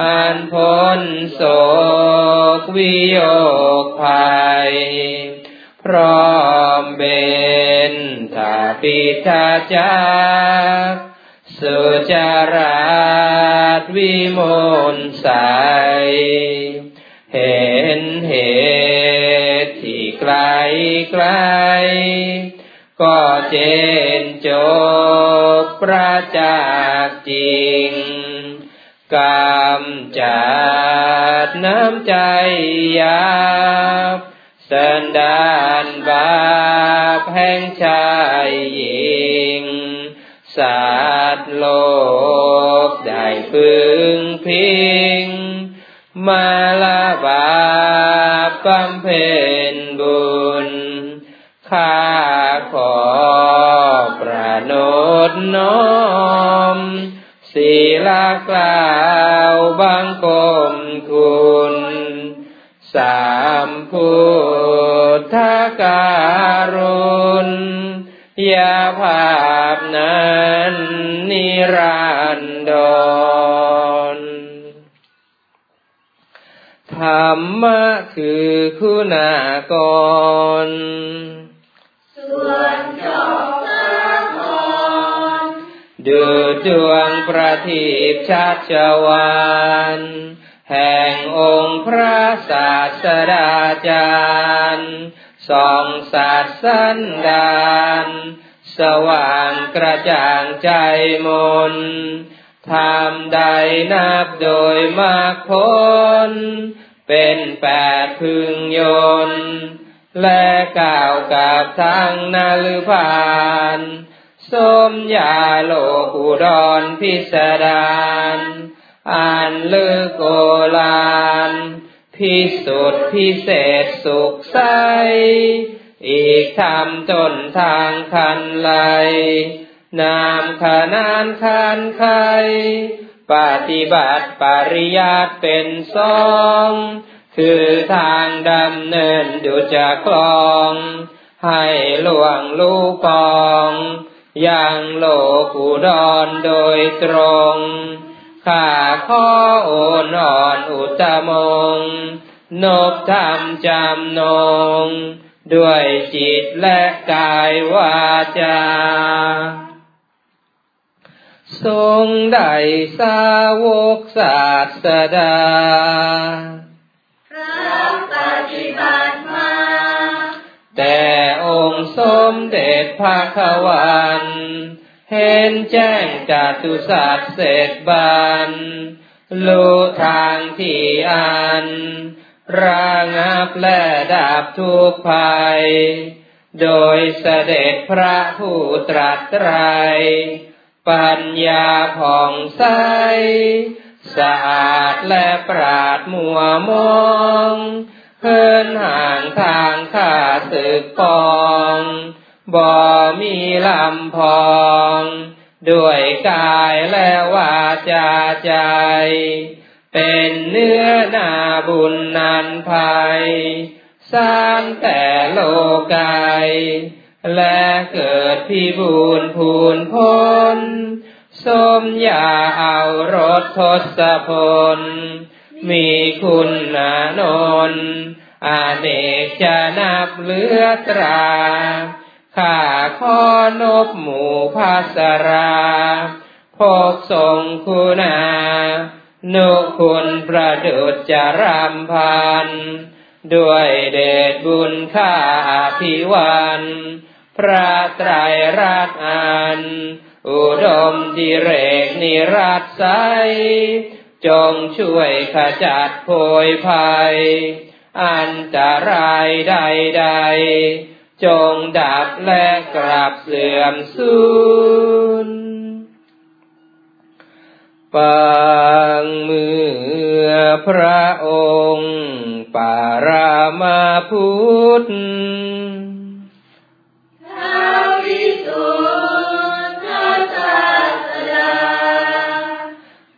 อันพ้นโศก วิโยคภัย พร้อมเบนทาปิทาจากสุจาราตวิมลใสเห็นเหตุที่ไกลไกล ก็เจนจบประจักษ์จริงกรรมจาก น้ำใจยาบสันดานบาปแห่งชายหญิงสัตว์โลกได้พึงพิง มาลาบาปบำเพ็ญบุญข้าขอประนดน้อมศีลากลา บังกรมคุณ สามพุทธการุณยาภาพนั้นนิรันดรธรรมะคือคุณากร ส่วนจบละคร ดูดวงประทีปชัชวานแห่งองค์พระศาสดาจารย์สองสัตว์สันดานสว่างกระจ่างใจมนทำใดนับโดยมากผลเป็นแปดพึงยนและกล่าวกับทางนาลือพาน สมยาโลกุดรพิสดารอ่านลึกโอลานพิสุทธิพิเศษสุขใส อีกทำจนทางคันไล นามขนานคันไขปฏิบัติปริยัติเป็นสอง คือทางดำเนินดูจะคลอง ให้หลวงลูกปอง ยังโลกุดรโดยตรง ข้าขอโอนอ่อนอุตมง นบธรรมจำนง ด้วยจิตและกายวาจา ทรงได้สาวกศาสดาพระปฏิบัติมาแต่องค์ สมเด็จพระขวันเห็นแจ้งจาตุศาสตร์เสร็บันรู้ทางที่อันระงับและดับทุกภัย โดยเสด็จพระผู้ตรัสไตร ปัญญาผ่องใส สะอาดและปราดมัวมอง เพินห่างทางข้าศึกปองบ่มีลำพอง ด้วยกายและวาจาใจ เป็นเนื้อนาบุญนันภัย สร้างแต่โลกายและเกิดพิบูรณ์พูนพ้น สมยาเอารถทศพล มีคุณนานนอาเนกจะนับเหลือตรา ข้าขอนบหมู่ภาสราพกทรงคุณา นุคุณประดุจจารำพัน ด้วยเดชบุญข้าอภิวันพระไตรรัตน์อัน อุดมดิเรกนิรัตไซ จงช่วยขจัดโพยภัย อันตรายใดๆ จงดับและกลับเสื่อมสูญปังเมื่อพระองค์ ปารามาพุทธ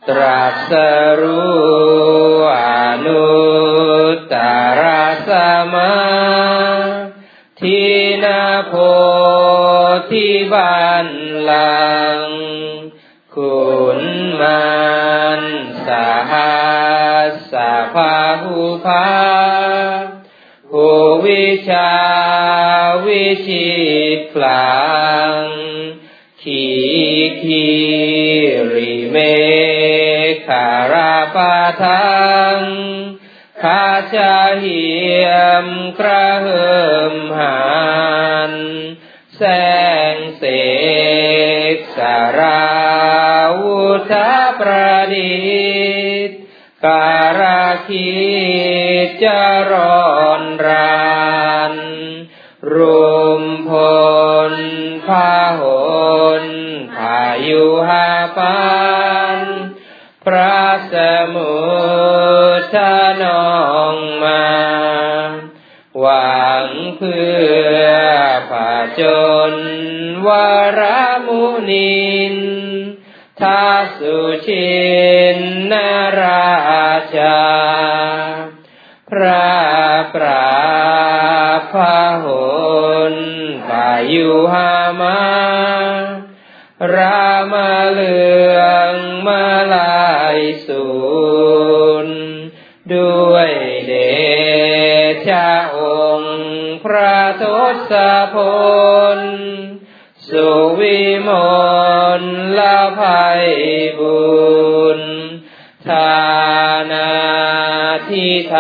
ตรัสรู้อนุตตรสัมมาทินาโพธิบันลังคุณมันสหัสสะพาหุภาภูวิชาวิชิตกลางขีคีริเม คาราปาทังคาจาเหียมกระเหิมหันแสงเสกสาราวุธประดิษฐ์การาคิดจะร้อนรานรุมพลพาหนพายุหาปัน พระสมุทนองมา หวังเพื่อผาจนวรมุนินทาสุชินนาราชา พระปราพาหนปายุหามา รามาเลือ สูนด้วยเดชะองค์ พระทศพล สุวิมลละภัยบุญทานาที่ท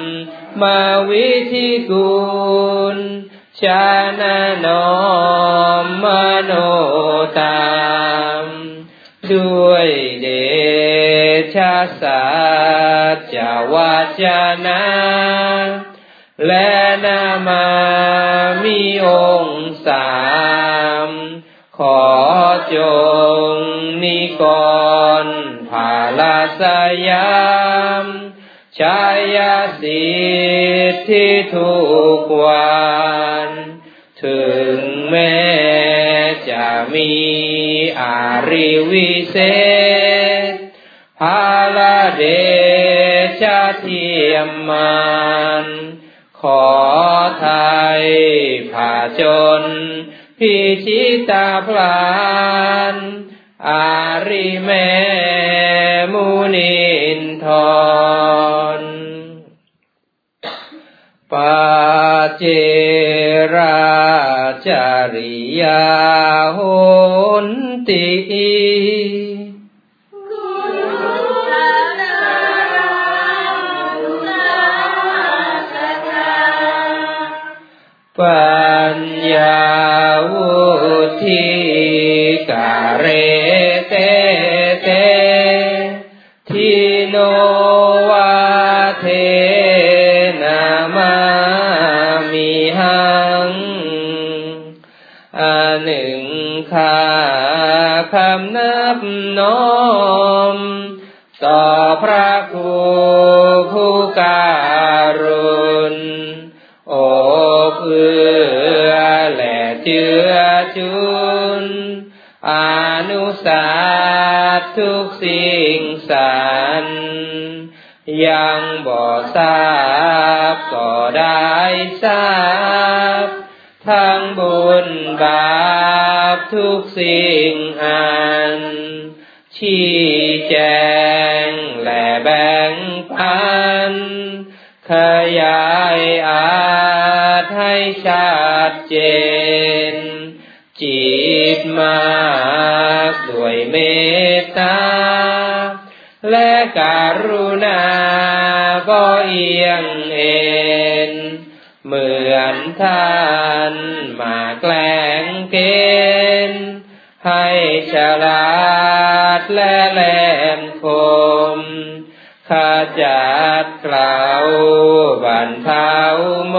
ำมาวิธีกุลชาณนอมมโนตามด้วย สัจจวาจนาและนามามีองค์สามขอจงนิกรภาลาสยามชายาสิทธิทุกวันถึงแม้จะมีอาริวิเศษ ยมมันขอไทยผ่าจน พิชิตาพลาน อาริแมมุนินทรปาเจราจาริยาโหนติ ธิกาเรเตเตทิโนวาเทนามามิหังอันหนึ่งข้าคำนับน้อม ทุกสิ่งสารยังบ่ทราบก็ได้ทราบ ทั้งบุญบาปทุกสิ่งอัน ชี้แจงและแบ่งปัน ขยายอาจให้ชัดเจน จิตมากด้วยเมต รุณาก็เอียงเอ็น เหมือนท่านมาแกล้งเกณฑ์ให้ฉลาดและแหลมคมขจัดกล่าวบันเทาโม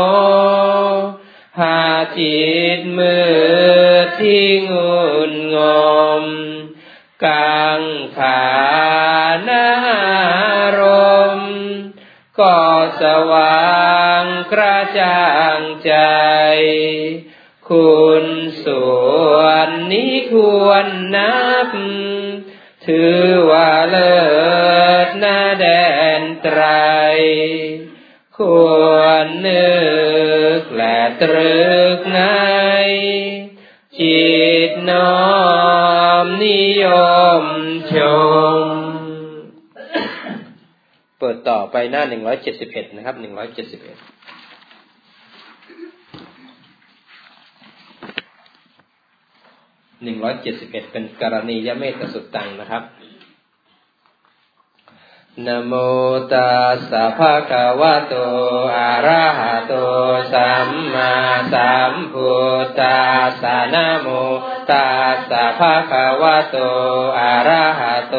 หาจิตมืดที่งุนงมกังขา สว่างกระจ่างใจ คุณส่วนนี้ควรนับ ถือว่าเลิศนาแดนไตร ควรนึกและตรึกในจิตน้อมนิยมชม ต่อไปหน้าหนึ่งร้อยเจ็ดสิบเอ็ดนะครับหนึ่งร้อยเจ็ดสิบเอ็ดหนึ่งร้อยเจ็ดสิบเอ็ดเป็นกรณียเมตสุดตังนะครับนโมตัสสะภะคะวะโต อะระหะโต สัมมาสัมพุทธัสสะนโมตัสสะภะคะวะโต อะระหะโต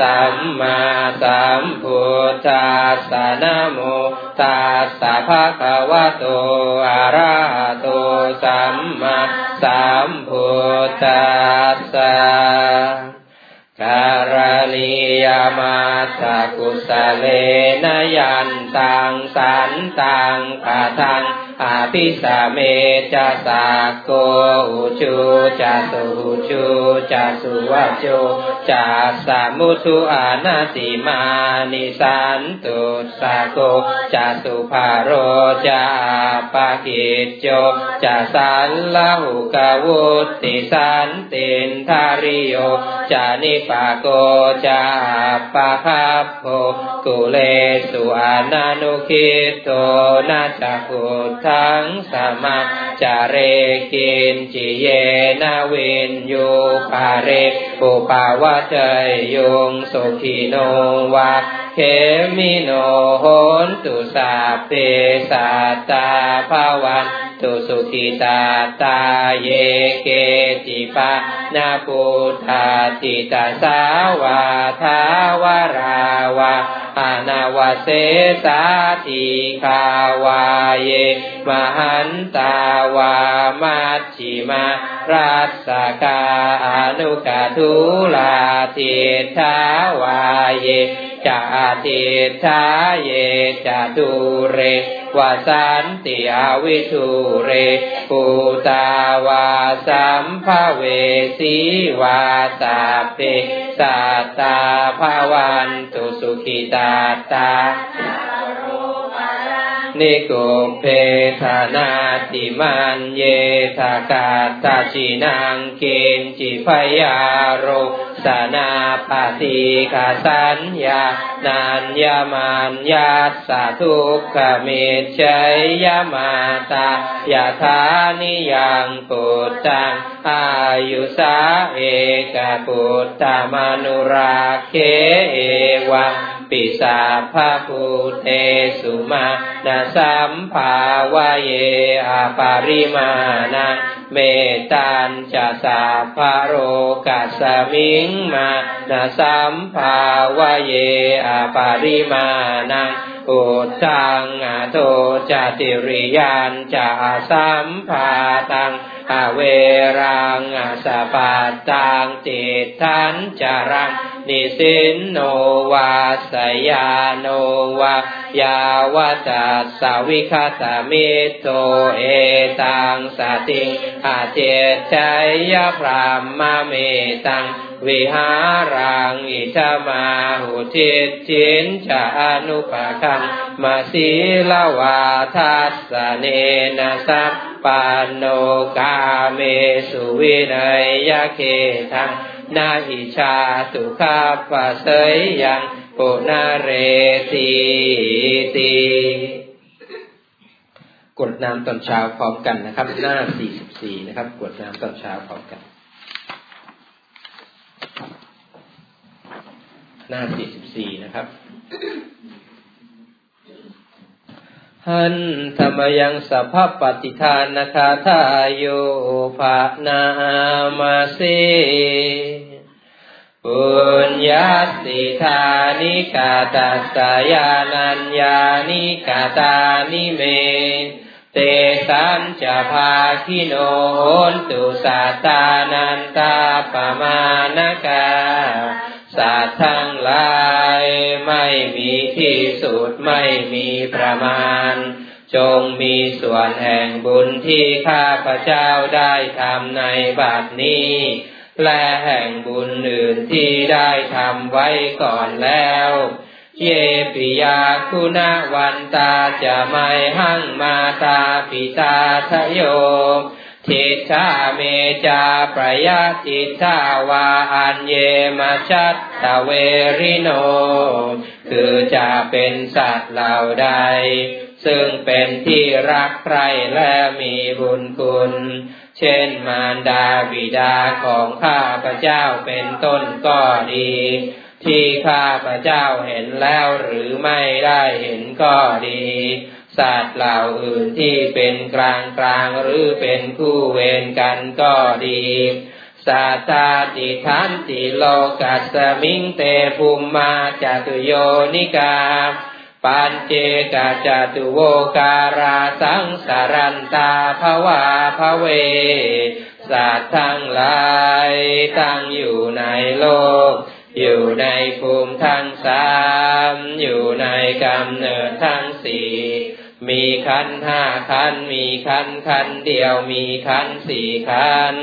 สัมมาสัมพุทธัสสะนะโมตัสสะภะคะวะโตอะระหะโตสัมมาสัมพุทธัสสะการณียมาสกุสเลนยันตังสันตังปะทัง อาภิสเมจะสาโกอุชูจะสุชูจะสุวะโจจะสามุทุอานาติมานิสันตุสาโกจะสุภาโรจะปะกิจโจจะสันละหุกวุติสันตินทาริโยจะนิปะโกจะปะคับโภกุเลสุอานานุคิโตนาจะพุทธังสมาจาเรกินจิเยนาวินยูปาเรปุปาวะเจยยงสุขีโนวะ เขมิโนโหนตุสาเปสัตาภาวันตุสุขิตาตาเยเกจิปะนาปุธาติตาสาวาทาวาราวาอนาวเสสาติคาวาเย มหันตาวามัชชิมารัสกาอนุกาทุลาทิทาวาเย จาติทาเยจาตุเรวาสันติอวิทุเรปูตาวาสัมภเวสีวาตาเปสัตตาภาวันตุสุขิตาตานิโกเพธานาติมันเยทากาตาชินังเกณจิพยาโร สนาปฏิกาสัญญานัญญามานยาสาทุกขเมชัยยมาตายาธานิยังปุตตังอายุสาเอกปุตตมนุราเคเอวังปิสาภาภูเตสุมาณสัมภาวะเยอาปาริมาณังเมตันจะสาภโรกัสมิงมานะสัมภาวะเยอปาริมาณังอุตังอาโตจติริยานจะสัมภาตังอเวรังอาสปาตังติทันจารังนิสินโนวาสยาโนวายาวตัสสวิคตามิโตเอตังสติงอาเจชัยยพรามมาเมตังวิหารังอิทมาหุทิจินจะอนุปคังมาสีลาวาทัสเนนะสัพปานโนกาเมสุวินัยยะเคทังนาหิชาตุคาปะเสยยังปุนาเรตีตีกดน้ำตอนเช้าพร้อมกันนะครับ หน้า 44 นะครับ กดน้ำตอนเช้าพร้อมกัน หน้า 44 นะครับ หันธรรมยังสัพพปฏิทานคาทาโยภานามาเสปุญญาสิธานิกาตัสยานัญญานิกาตานิเม เตสันจะภาคิโนนตุสัตตานันตาปมานกา สัตว์ทั้งหลายไม่มีที่สุดไม่มีประมาณ จงมีส่วนแห่งบุญที่ข้าพระเจ้าได้ทำในบัดนี้ และแห่งบุญอื่นที่ได้ทำไว้ก่อนแล้ว เยปิยาคุณวันตาจะไม่หั่งมาตาปิตาทะโย ทิฏาเมจาประยาติทาวาอันเยมาชัตตะเวริโน คือจะเป็นสัตว์เหล่าใด ซึ่งเป็นที่รักใครและมีบุญคุณ เช่นมารดาบิดาของข้าพระเจ้าเป็นต้นก็ดี ที่ข้าพระเจ้าเห็นแล้วหรือไม่ได้เห็นก็ดี สัตว์เหล่าอื่นที่เป็นกลางกลางหรือเป็นคู่เวรกันก็ดีสัตตาติทันติโลกัสมิงเตภูมิมาจตุโยนิกา ปัญเจกาจตุโวการาสังสารันตาภวาภเวสัตว์ทั้งหลายตั้งอยู่ในโลก อยู่ในภูมิทั้งสาม อยู่ในกำเนิดทั้งสี่ มีขันห้าขันมีขันขันเดียวมีขันสี่ขัน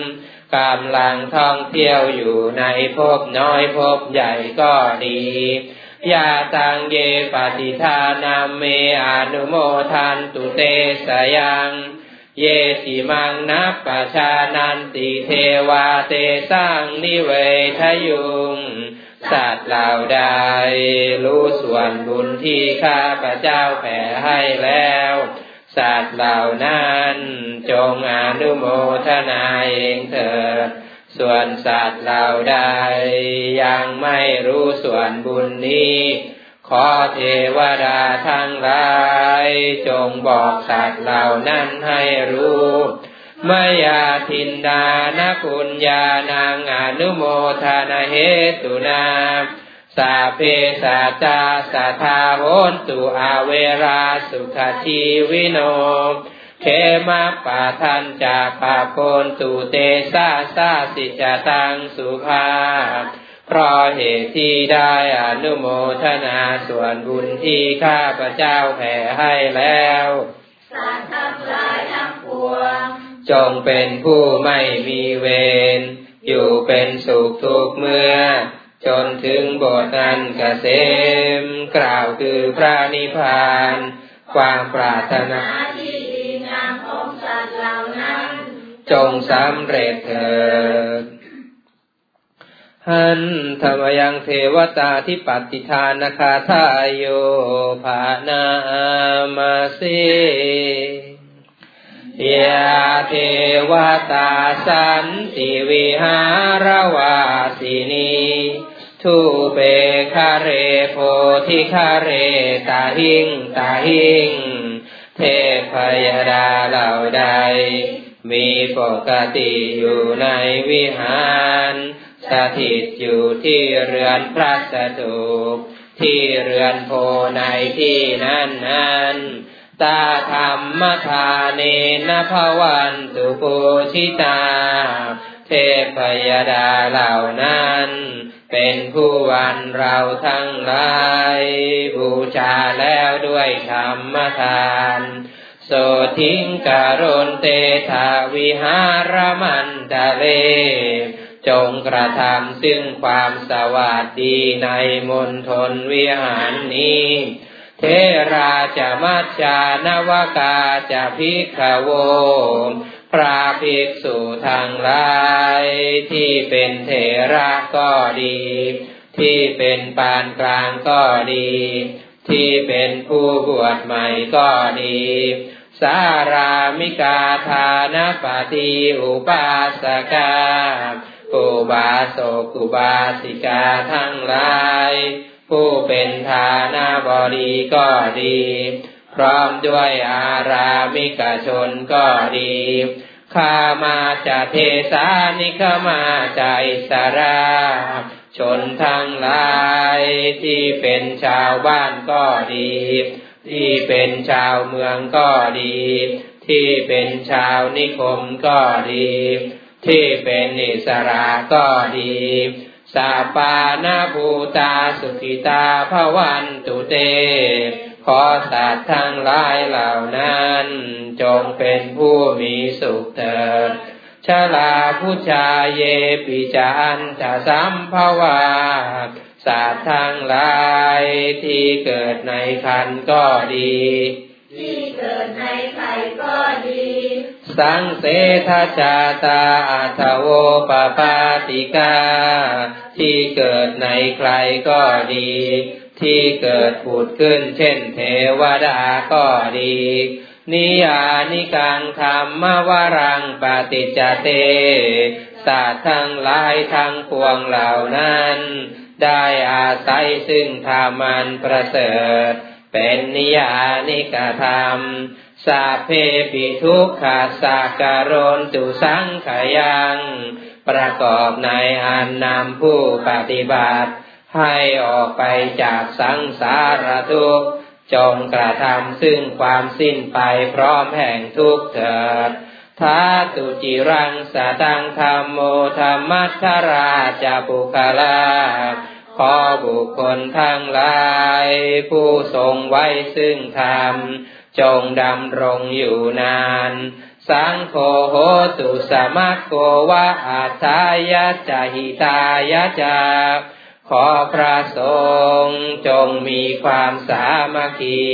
กำลังท่องเที่ยวอยู่ในภพน้อยภพใหญ่ก็ดียาตังเยปฏิทานาเมอนุโมทันตุเตสยัง เยติมังนับปชานันติเทวาเตสังนิเวทยุง สัตว์เหล่าใด รู้ส่วนบุญที่ข้าพระเจ้าแผ่ให้แล้ว สัตว์เหล่านั้นจงอนุโมทนาเองเถิดส่วนสัตว์เหล่าใด ยังไม่รู้ส่วนบุญนี้ ขอเทวดาทั้งหลาย จงบอกสัตว์เหล่านั้นให้รู้ มยาทินดานคุณญาณางอนุโมทนาเหตุนาสาเพสาจาสัทธาโหนตุอาเวราสุขชีวิโนเขมาปาทันจาปาโคนตุเตสาสาสิจตังสุภาเพราะเหตุที่ได้อนุโมทนาส่วนบุญที่ข้าพระเจ้าแผ่ให้แล้วสัตว์ทั้งหลายทั้งปวง จงเป็นผู้ไม่มีเวร อยู่เป็นสุขทุกเมื่อ จนถึงบทนั้นเกษม กล่าวคือพระนิพพาน ความปรารถนาที่ดีงามของสัตว์เหล่านั้น จงสำเร็จเถิดหันธรรมยังเทวตาที่ปฏิทานคาทายโยภานามาสี ยาเทวตาสันติวิหารวาสินีทุเบคาเรโพธิคาเรตาหิงตาหิง เทพยดาเหล่าใด มีปกติอยู่ในวิหาร สถิตอยู่ที่เรือนพระสถูปที่เรือนโพในที่นั้นนั้น ตาธรรมทาเนนภวันตุปูชิตา เทพยดาเหล่านั้น เป็นผู้วันเราทั้งหลาย บูชาแล้วด้วยธรรมทานโสทิงการนเตถาวิหารมันตะเล จงกระทำซึ่งความสวัสดีในมณฑลวิหารนี้ เทราจะมัจจานวกาจะพิกโวพระภิกษุทางหลายที่เป็นเถระก็ดี ที่เป็นปานกลางก็ดี ที่เป็นผู้บวชใหม่ก็ดี สารามิกาทานปฏิอุปาสกาอุบาสกุบาสิกาทั้งหลาย ผู้เป็นทานาบดีก็ดี พร้อมด้วยอารามิกชนก็ดีข้ามาจะเทสานิขมาใจสาราชนทั้งหลายที่เป็นชาวบ้านก็ดี ที่เป็นชาวเมืองก็ดี ที่เป็นชาวนิคมก็ดี ที่เป็นอิสระก็ดี สาปานาภูตาสุขิตาภวันตุเต ขอสัตว์ทั้งหลายเหล่านั้น จงเป็นผู้มีสุขเถิดชลาผู้ชาเยปิจานจะสัมภวาสัตว์ทั้งหลายที่เกิดในคันก็ดี ที่เกิดในไข่ก็ สังเสทจาตาอัทโวปปาติกา ที่เกิดในใครก็ดี ที่เกิดผุดขึ้นเช่นเทวดาก็ดี นิยานิกังธรรมวรังปฏิจเตสัตว์ทั้งหลายทั้งปวงเหล่านั้น ได้อาศัยซึ่งธรรมันประเสริฐ เป็นนิยานิกธรรม สาเพปิทุกขาสาการนตุสังขยัง ประกอบในอันนำผู้ปฏิบัติ ให้ออกไปจากสังสารทุกข์จงกระทำซึ่งความสิ้นไปพร้อมแห่งทุกเถิดทาตุจิรังสตังธรรมโมธรรมัทราจาปุคลาขอบุคคลทั้งหลาย ผู้ทรงไว้ซึ่งธรรม จงดำรงอยู่นาน สังโฆโหตุสมัคโกวะอาทายะจหิตายะจาขอพระสงฆ์จงมีความสามัคคี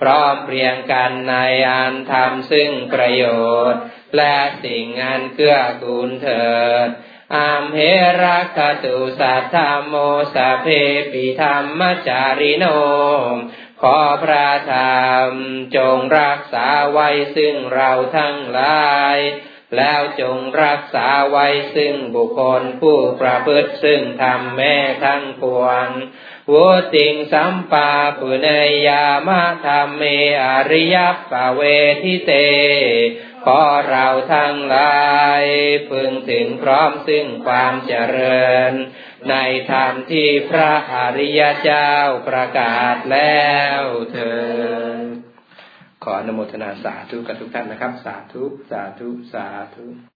พร้อมเพรียงกันในอันทำซึ่งประโยชน์ และสิ่งอันเกื้อกูลเถิดอามเหรักตุสัทธโมสเพปิธรรมจาริโน ขอพระธรรมจงรักษาไว้ซึ่งเราทั้งหลาย แล้วจงรักษาไว้ซึ่งบุคคลผู้ประพฤติซึ่งทำแม่ทั้งปวงวุติงสัมปาปุเนยามะธรรมเมอริยปเวทิเต อเราทั้งหลายพึงถึงพร้อมซึ่งความเจริญ ในธรรมที่พระอริยเจ้าประกาศแล้วเถิดขออนุโมทนาสาธุกับทุกท่านนะครับ สาธุ สาธุ สาธุ